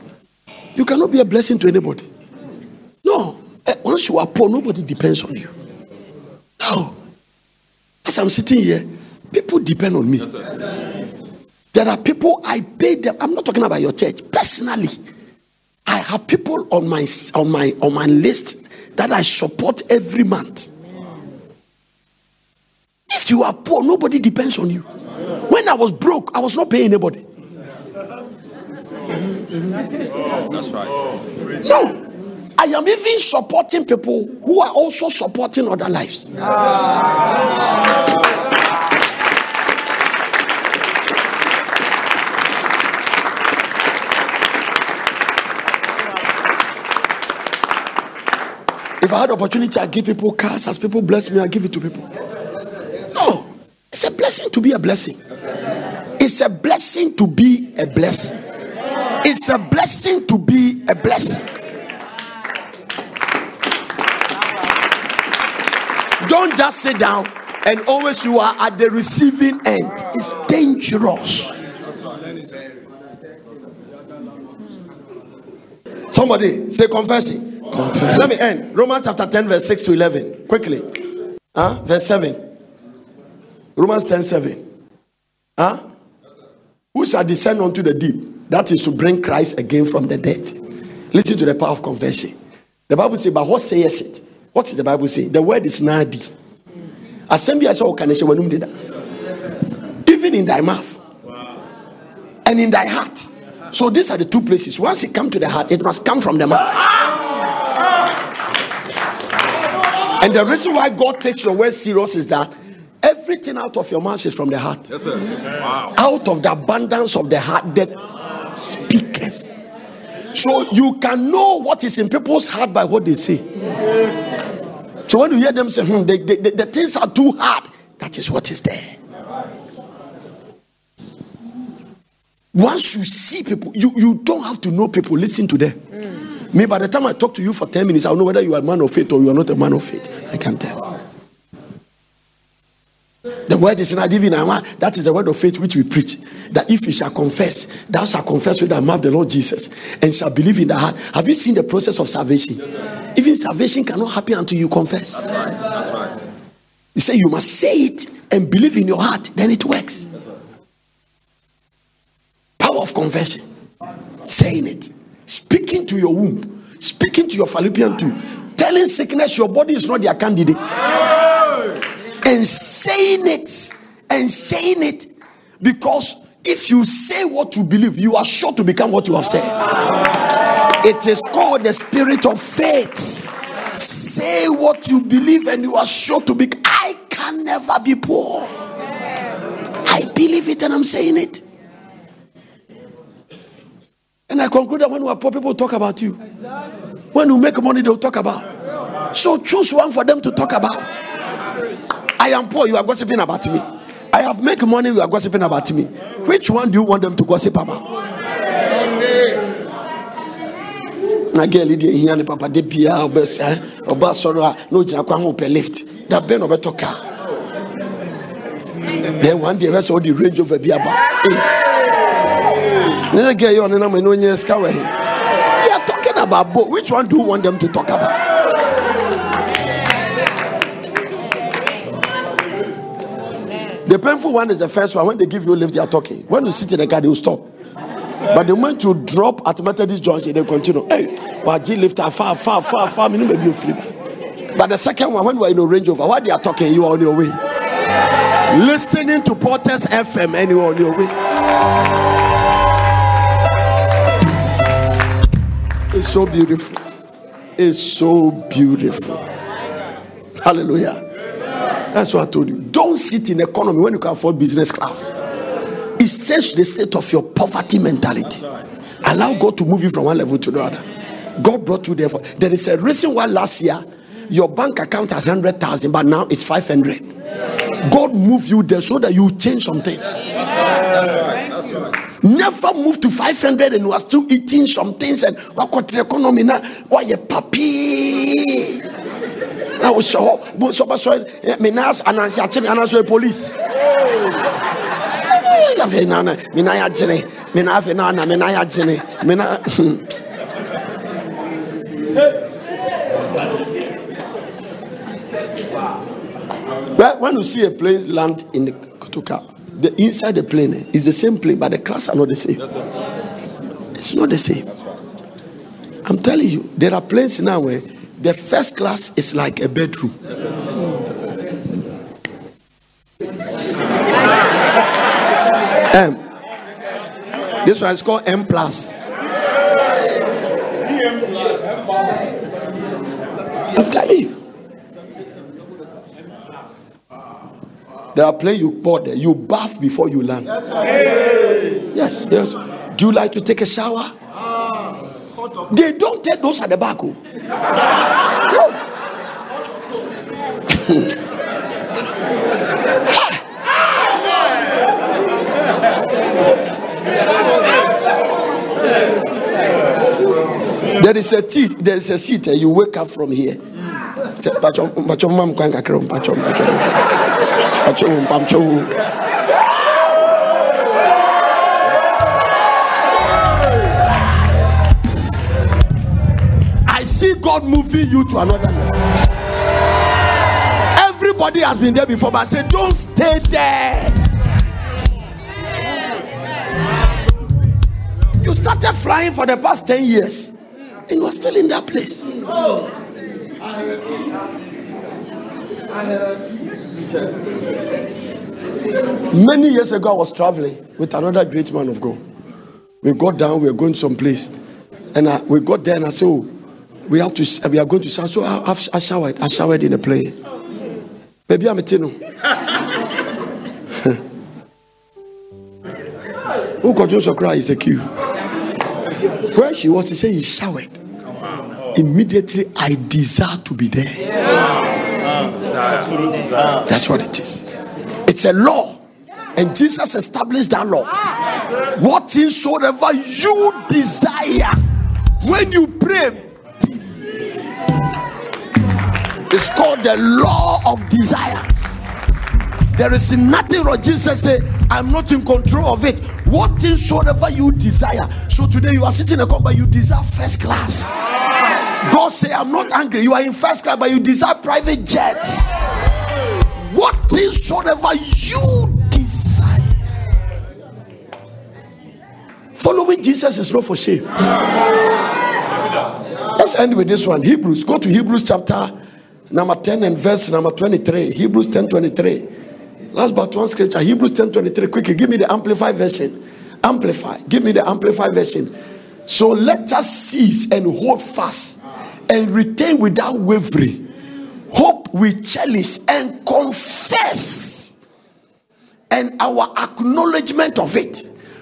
You cannot be a blessing to anybody. No. Eh, Once you are poor, nobody depends on you. No. As I'm sitting here, people depend on me. There are people I pay them. I'm not talking about your church. Personally, I have people on my on my on my list that I support every month. If you are poor, nobody depends on you. When I was broke, I was not paying anybody. That's right. No. I am even supporting people who are also supporting other lives. If I had opportunity, I give people cars. As people bless me, I give it to people. No, it's a blessing to be a blessing. It's a blessing to be a blessing. It's a blessing to be a blessing. Don't just sit down and always you are at the receiving end. It's dangerous. Somebody say confession. Confess. Let me end. Romans chapter 10, verse 6 to 11. Quickly. Huh? Verse 7. Romans 10 7. Huh? Who shall descend unto the deep? That is to bring Christ again from the dead. Listen to the power of confession. The Bible says, But what says it? What is the Bible saying? The word is nadi. Assembly I saw Even in thy mouth and in thy heart. So these are the two places. Once it comes to the heart, it must come from the mouth. And the reason why God takes your word serious is that everything out of your mouth is from the heart. Yes, sir. Wow. Out of the abundance of the heart that speakers. So you can know what is in people's heart by what they say. So when you hear them say, hmm, the, the, the, things are too hard, that is what is there. Once you see people, you, you don't have to know people, listen to them. Me, by the time I talk to you for 10 minutes, I'll know whether you are a man of faith or you are not a man of faith. I can tell. The word is not even I want. that is the word of faith which we preach. That if you shall confess, thou shalt confess with thy mouth the Lord Jesus and shall believe in the heart. Have you seen the process of salvation? even salvation cannot happen until you confess. That's right. That's right. You say you must say it and believe in your heart, then it works. Power of confession. Saying it. Speaking to your womb. Speaking to your fallopian tube. Telling sickness your body is not their candidate. And saying it. And saying it. Because if you say what you believe, you are sure to become what you have said. It is called the spirit of faith. Say what you believe, and you are sure to be. I can never be poor. I believe it, and I'm saying it. And I conclude that when we are poor, people talk about you. When you make money, they'll talk about. So choose one for them to talk about. I am poor, you are gossiping about me. I have make money, you are gossiping about me. Which one do you want them to gossip about? na girl deɛ hia ne papa de bia ɔbɛ ɔba asɔre a na ogyina kwan ho pɛ lift. Da bɛn na ɔbɛtɔ car. Then one day ɛbɛ sɛ ɔde range over bi aba ne eh. sɛ girl yɛ ɔne nam ɛna onye sika wɔ he they are talking about which one do you want them to talk about The painful one is the first one. When they give you lift, they are talking. When you sit in the car, they will stop. But the moment you drop at Methodist Junction, they continue. Hey, Waji lift far, far, far, far. Me maybe you free. But the second one, when you are in a Range Rover, while they are talking, you are on your way. Listening to Porters FM, and you are on your way. It's so beautiful. It's so beautiful. Hallelujah. That's what I told you. Don't sit in economy when you can afford business class. It says the state of your poverty mentality. Allow God to move you from one level to the other. God brought you there. For, there is a reason why last year your bank account has 100,000, but now it's 500. God moved you there so that you change some things. Never move to 500 and are still eating some things and what economy now? Why you papi? Now show but so so me nas anansi ache me anansi police. Ya fe na na me na ya jene. Me na fe na na me na ya jene. Me na Well, when you see a plane land in the Kotoka, the inside the plane eh, is the same plane, but the class are not the same. It's not the same. I'm telling you, there are planes now where the first class is like a bedroom. M. This one is called M plus. I'm telling you. There are planes you board there. You bath before you land. Yes, yes. Do you like to take a shower? They don't take those at the back. Oh. there is a tea, there is a seat, you wake up from here. God moving you to another level. Everybody has been there before, but I say, don't stay there. You started flying for the past 10 years, and you are still in that place. Many years ago, I was traveling with another great man of God. We got down, we were going someplace, and I, we got there, and I said, "Oh, we have to, we are going to shower." So I, I've- showered, I showered in a plane. Maybe I'm a tino. Who got you cry is a queue. Where she was, he said he showered. Immediately, I desire to be there. That's what it is. It's a law. And Jesus established that law. What things soever you desire, when you pray, it's called the law of desire. There is nothing wrong. Jesus said, I'm not in control of it. What things you desire. So today you are sitting in a car, but you desire first class. God say, I'm not angry. You are in first class, but you desire private jets. What things you desire. Following Jesus is not for shame. Let's end with this one. Hebrews. Go to Hebrews chapter number 10 and verse number 23. Hebrews 10 23. Last but one scripture. Hebrews 10 23. Quickly, give me the amplified version. Amplify. Give me the amplified version. So let us seize and hold fast and retain without wavering hope we cherish and confess and our acknowledgement of it.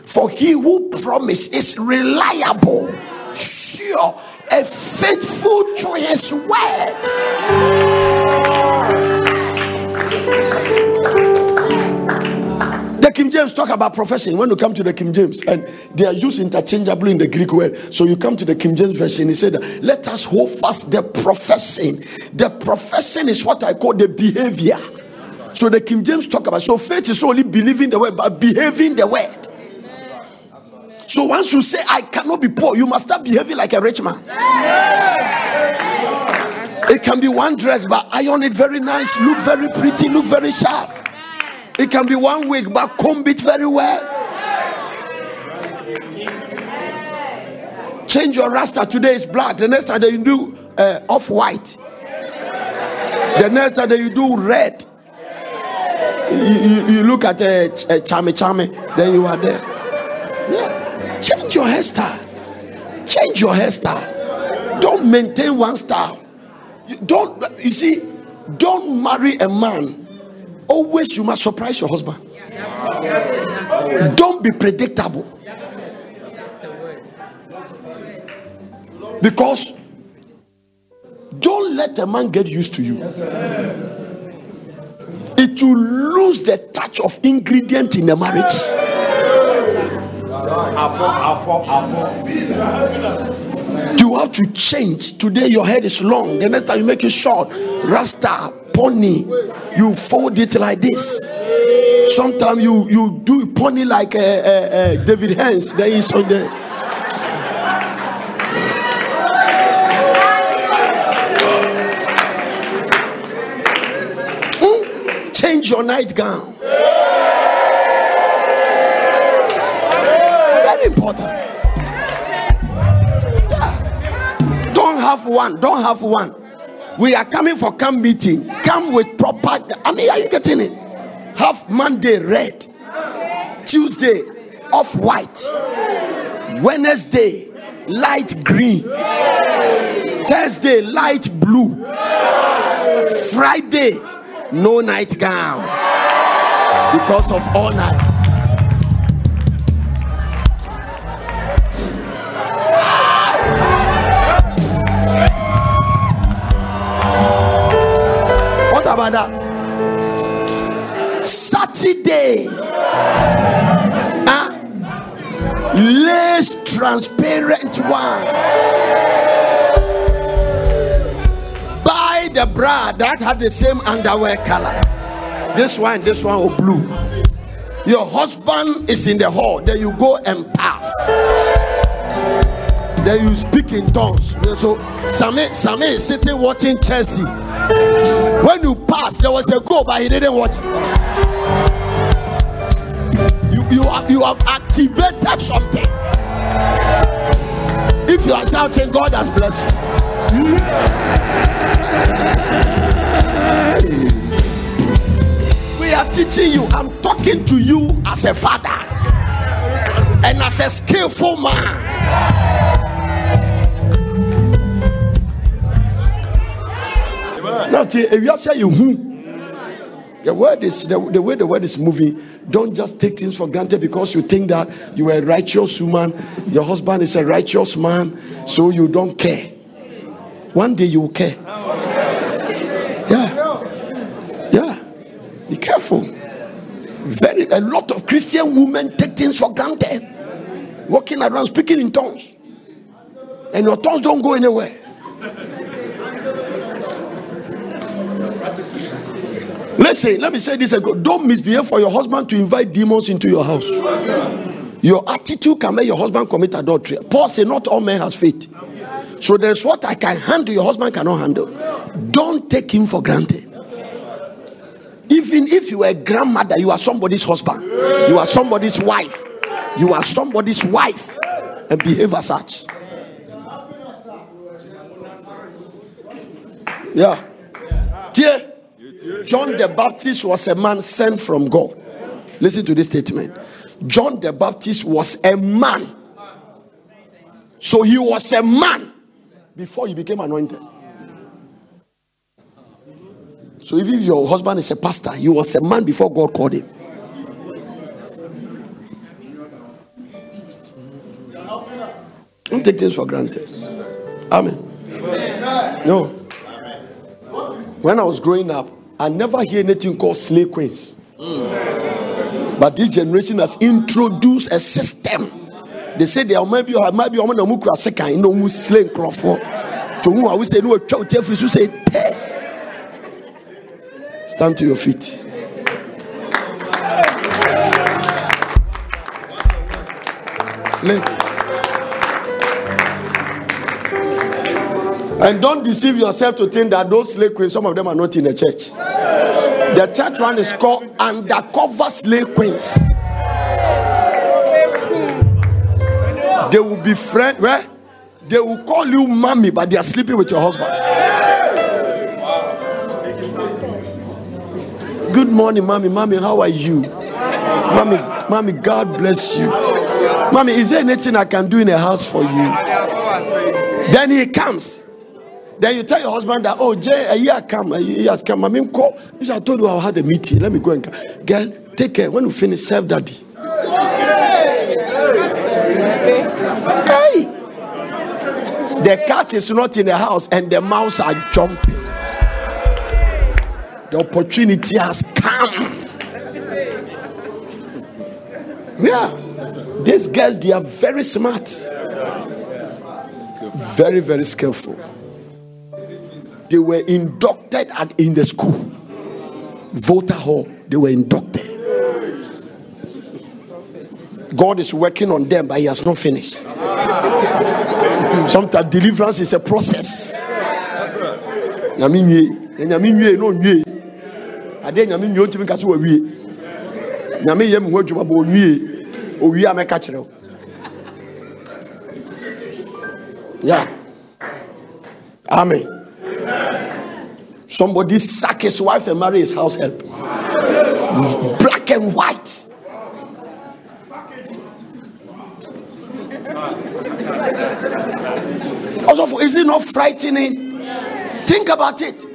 For he who promised is reliable, sure, and faithful to his word. The King James talk about profession when you come to the King James, and they are used interchangeably in the Greek word. So you come to the King James version, he said, Let us hold fast the profession. The profession is what I call the behavior. So the King James talk about so faith is not only believing the word, but behaving the word. So once you say I cannot be poor, you must start behaving like a rich man. It can be one dress, but iron it very nice, look very pretty, look very sharp. It can be one wig, but comb it very well. Change your rasta. Today is black. The next time you do uh, off white. The next time you do red. You, you, you look at a uh, uh, chame chame, then you are there. Change your hairstyle. Change your hairstyle. Don't maintain one style. You don't you see, don't marry a man. Always you must surprise your husband. Don't be predictable. Because don't let a man get used to you. It will lose the touch of ingredient in the marriage. You have to change. Today your head is long. The next time you make it short. Rasta, pony. You fold it like this. Sometimes you you do pony like uh, uh, uh, David Hens. There is on there. Hmm? Change your nightgown. Very important. Yeah. Don't have one. Don't have one. We are coming for camp meeting. Come with proper. I mean, are you getting it? Have Monday red, Tuesday off white, Wednesday light green, Thursday light blue, Friday no nightgown because of all night. About that? dirty day. Huh? Ah. Lace transparent one. Buy the bra that had the same underwear color. This one, this one, or blue. Your husband is in the hall. Then you go and pass. Then you speak in tongues. So Sammy, Sammy is sitting watching Chelsea. When you pass, there was a goal, but he didn't watch. You, you, have, you have activated something. If you are shouting, God has blessed you. We are teaching you. I'm talking to you as a father and as a skillful man. The word is the, the way the word is moving. Don't just take things for granted because you think that you are a righteous woman, your husband is a righteous man, so you don't care. One day you will care. Yeah, yeah. Be careful. Very a lot of Christian women take things for granted, walking around speaking in tongues, and your tongues don't go anywhere. Listen, let me say this again. Don't misbehave for your husband to invite demons into your house. Your attitude can make your husband commit adultery. Paul said, Not all men has faith. So there's what I can handle, your husband cannot handle. Don't take him for granted. Even if you are a grandmother, you are somebody's husband, you are somebody's wife, you are somebody's wife, and behave as such. Yeah. Dear. John the Baptist was a man sent from God. Listen to this statement. John the Baptist was a man. So he was a man before he became anointed. So if your husband is a pastor, he was a man before God called him. Don't take things for granted. Amen. No. When I was growing up, I never hear anything called slay queens. Mm. But this generation has introduced a system. They say there might be might be woman who could second you know slave crawford. To whom I will say no Jeffrey to say Stand to your feet. Slave. And don't deceive yourself to think that those slay queens, some of them are not in the church. The church one is called undercover slay queens. They will be friend where they will call you mommy, but they are sleeping with your husband. Good morning, mommy. Mommy, how are you? Mommy, mommy, God bless you. Mommy, is there anything I can do in the house for you? Then he comes. Then you tell your husband that, oh, Jay, eh, a year come, eh, he has come. I mean, call. I told you I had a meeting. Let me go and come. Girl, take care. When you finish, serve daddy. Hey! The cat is not in the house and the mouse are jumping. The opportunity has come. Yeah. These girls, they are very smart. Very, very skillful they were inducted at, in the school. Volta Hall, they were inducted. God is working on them, but He has not finished. Sometimes deliverance is a process. adeɛ nyame nwie ntumi nka so wawie nyame yɛ mu ho adwuma bɔ onwie owie a mɛka kyerɛ wo yeah amen Somebody sack his wife and marry his house help. Black and white. Also, is it not frightening? Think about it.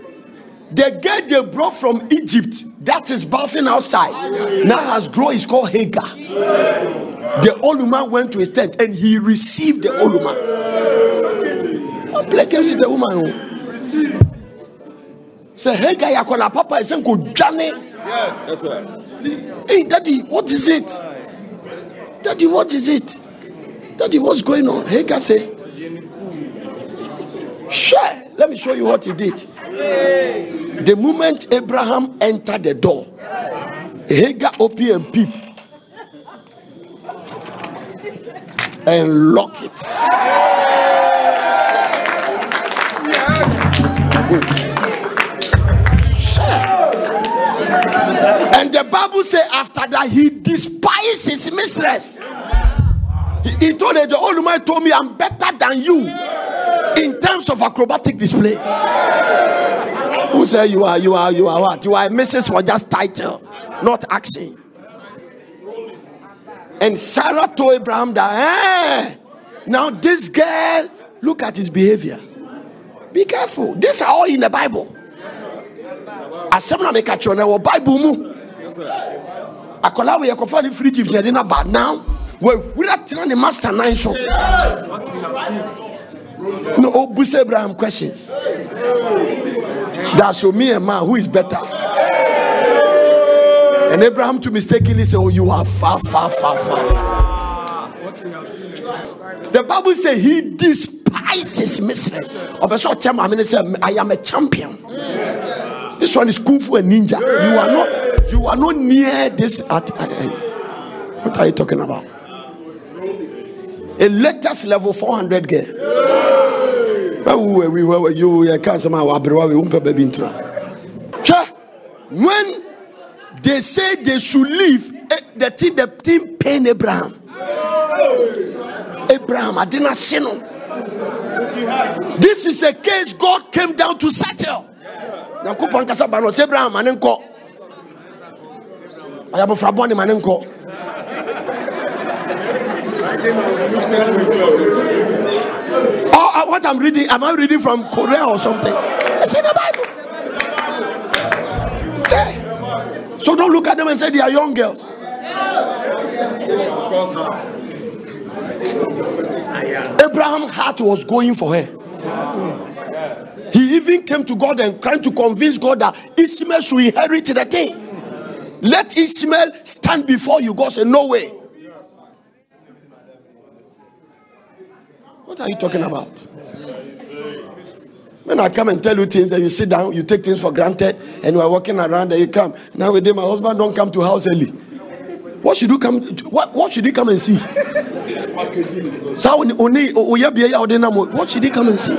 The girl they brought from Egypt that is bathing outside now has grown. is called Hagar. The old woman went to his tent and he received the old woman. Black the woman? Hega yɛ akɔla papa ɛsɛ nkɔdwane Yes. Yes, sir. Hey, daddy, what is it? Daddy, what is it? Daddy, what's going on? Hagar say, Sure, let me show you what he did. The moment Abraham entered the door, Hagar opened and peep and lock it. And the Bible says after that he despised his mistress. He, he told her, the old man told me I'm better than you in terms of acrobatic display. Who said you are you are you are what? You are Mrs. for just title, not action. And Sarah told Abraham that now this girl, look at his behavior. Be careful. These are all in the Bible. asɛm na meka kyerɛ no wɔ bible mu? Akwadaa wɔ yɛkɔfa ne firi gyip yɛde no ba now wawura tena ne master nan so. No oh, ɔbusa abraham questions. That show me a man who is better? And abraham to mistakenly say oh you are far far far far. The bible say he despised his mistress ɔkyɛ maame ne sɛ i am a champion this one is kung fu and ninja. You are not. You are not near this. At, what are you talking about? A latest level 400 girl. We were you. I can't say my We won't. When they say they should leave, eh, the thing the thing pain Abraham. Abraham, I didn't see no. This is a case God came down to settle nyankopɔn kasa ba abraham Oh, uh, what I'm reading, am I reading from Koran or something? It's in the Bible. Say. So don't look at them and say they are young girls. Abraham's heart was going for her. He even came to God and trying to convince God that Ishmael should inherit the thing. Let Ishmael stand before you. God said, No way. What are you talking about? When I come and tell you things and you sit down, you take things for granted, and you are walking around and you come. Nowadays, my husband don't come to house early. What should you come? What, what should he come and see? What should he come and see?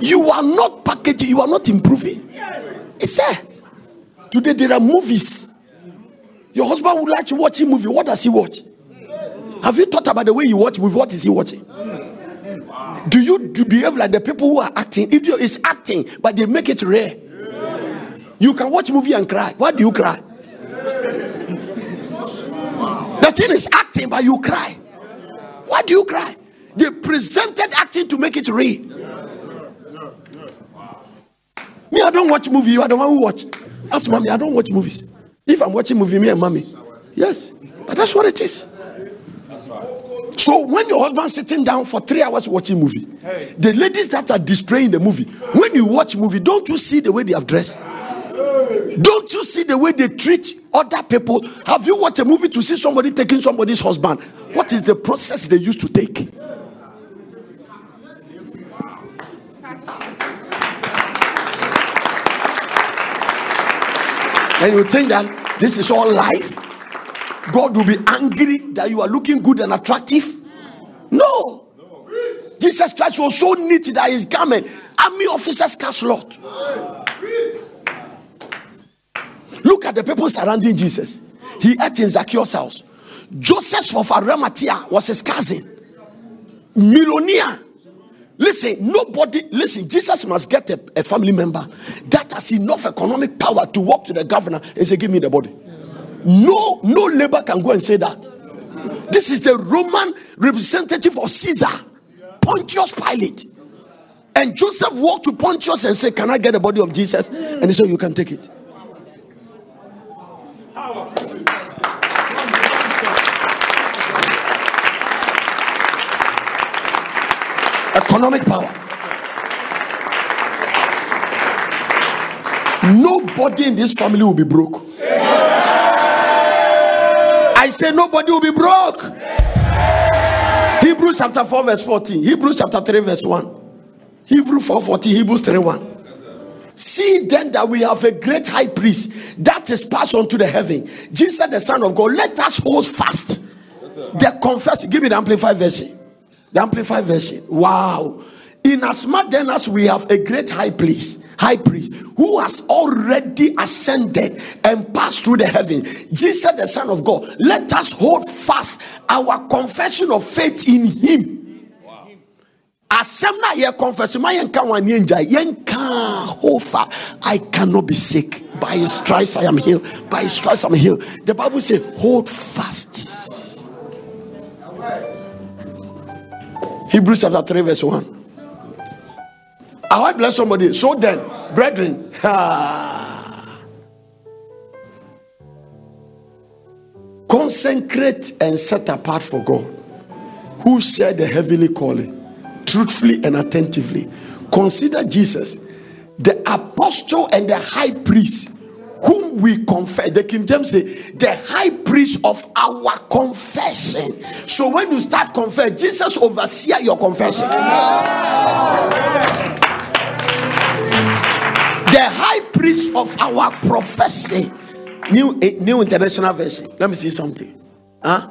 You are not packaging, you are not improving. It's there. Today there are movies. Your husband would like to watch a movie. What does he watch? Have you thought about the way you watch movie? What is he watching? Do you do behave like the people who are acting? If you is acting, but they make it rare. You can watch movie and cry. Why do you cry? The thing is acting, but you cry. Why do you cry? They presented acting to make it real. Me, I don't watch movie. You are the one who watch. Ask mommy. I don't watch movies. If I'm watching movie, me and mommy. Yes, but that's what it is. So when your husband sitting down for three hours watching movie, the ladies that are displaying the movie, when you watch movie, don't you see the way they have dressed? Don't you see the way they treat other people? Have you watched a movie to see somebody taking somebody's husband? What is the process they used to take? And you think that this is all life? God will be angry that you are looking good and attractive? No. Jesus Christ was so neat that his garment, army officers cast lot. Look at the people surrounding Jesus. He ate in Zacchaeus' house. Joseph of Arimathea was his cousin. Millionaire. Listen, nobody, listen, Jesus must get a, a, family member that has enough economic power to walk to the governor and say, Give me the body. No, no labor can go and say that. This is the Roman representative of Caesar, Pontius Pilate. And Joseph walked to Pontius and said, Can I get the body of Jesus? And he said, You can take it. Economic power. Nobody in this family will be broke. I say nobody will be broke. Hebrews chapter 4, verse 14. Hebrews chapter 3, verse 1. Hebrew 4 14, Hebrews 3 1. See then that we have a great high priest that is passed on to the heaven. Jesus, the Son of God, let us hold fast. The confess. Give me the amplified version. The amplified version. Wow. In as much then as we have a great high priest, high priest who has already ascended and passed through the heaven, Jesus, the Son of God, let us hold fast our confession of faith in Him. Asɛm na yɛ confess ma yɛnka wɔn ani hofa. I cannot be sick. By his stripes i am healed. By his stripes i'm healed. The bible say hold fast hebrews chapter 3 verse 1 I want bless somebody. So then, brethren, consecrate and set apart for God, who share the heavenly calling truthfully and attentively. Consider Jesus, the apostle and the high priest whom we confess. The King James say, the high priest of our confession. So when you start confess, Jesus overseer your confession. The high priest of our profession. New, eh, new international version. Let me see something. Huh?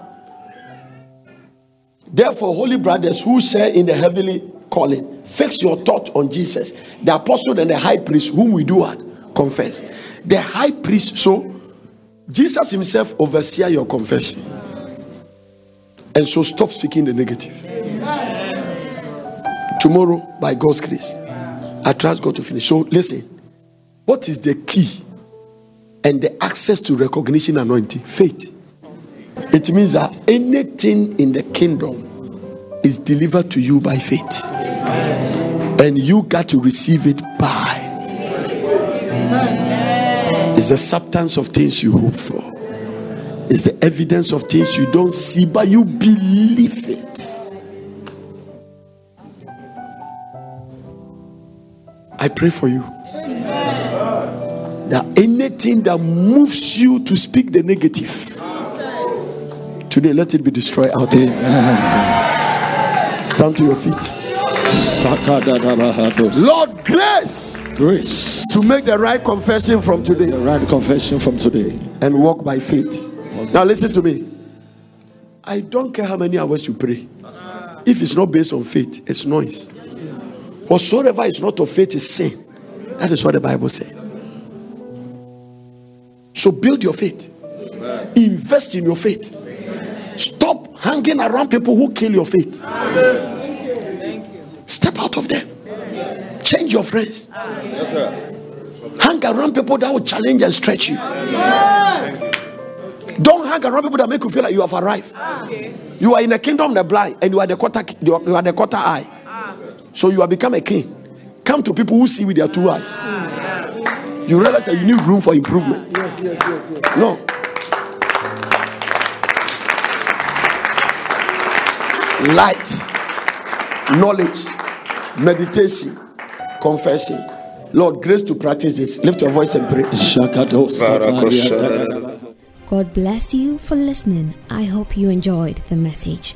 Therefore, holy brothers who share in the heavenly calling, fix your thought on Jesus, the apostle and the high priest, whom we do what? Confess. The high priest, so Jesus himself overseer your confession. And so stop speaking the negative. Tomorrow, by God's grace, I trust God to finish. So listen, what is the key and the access to recognition anointing? Faith. It means that anything in the kingdom is delivered to you by faith. And you got to receive it by. It's the substance of things you hope for. It's the evidence of things you don't see, but you believe it. I pray for you that anything that moves you to speak the negative Today, let it be destroyed out there. Stand to your feet. Lord, grace. Grace. To make the right confession from today. The right confession from today. And walk by faith. Now, listen to me. I don't care how many hours you pray. If it's not based on faith, it's noise. Whatsoever is not of faith is sin. That is what the Bible says. So build your faith. Invest in your faith. Stop hanging around people who kill your faith. Step out of them. Your friends. Hang around people that will challenge and stretch you. Don't hang around people that make you feel like you have arrived. You are in the kingdom of the blind and you are the quarter, you are, the quarter eye. So you have become a king. Come to people who see with their two eyes. You realize that you need room for improvement. Yes, yes, yes, yes. No. light, knowledge, meditation, confession. Lord, grace to practice this. Lift your voice and pray. God bless you for listening. I hope you enjoyed the message.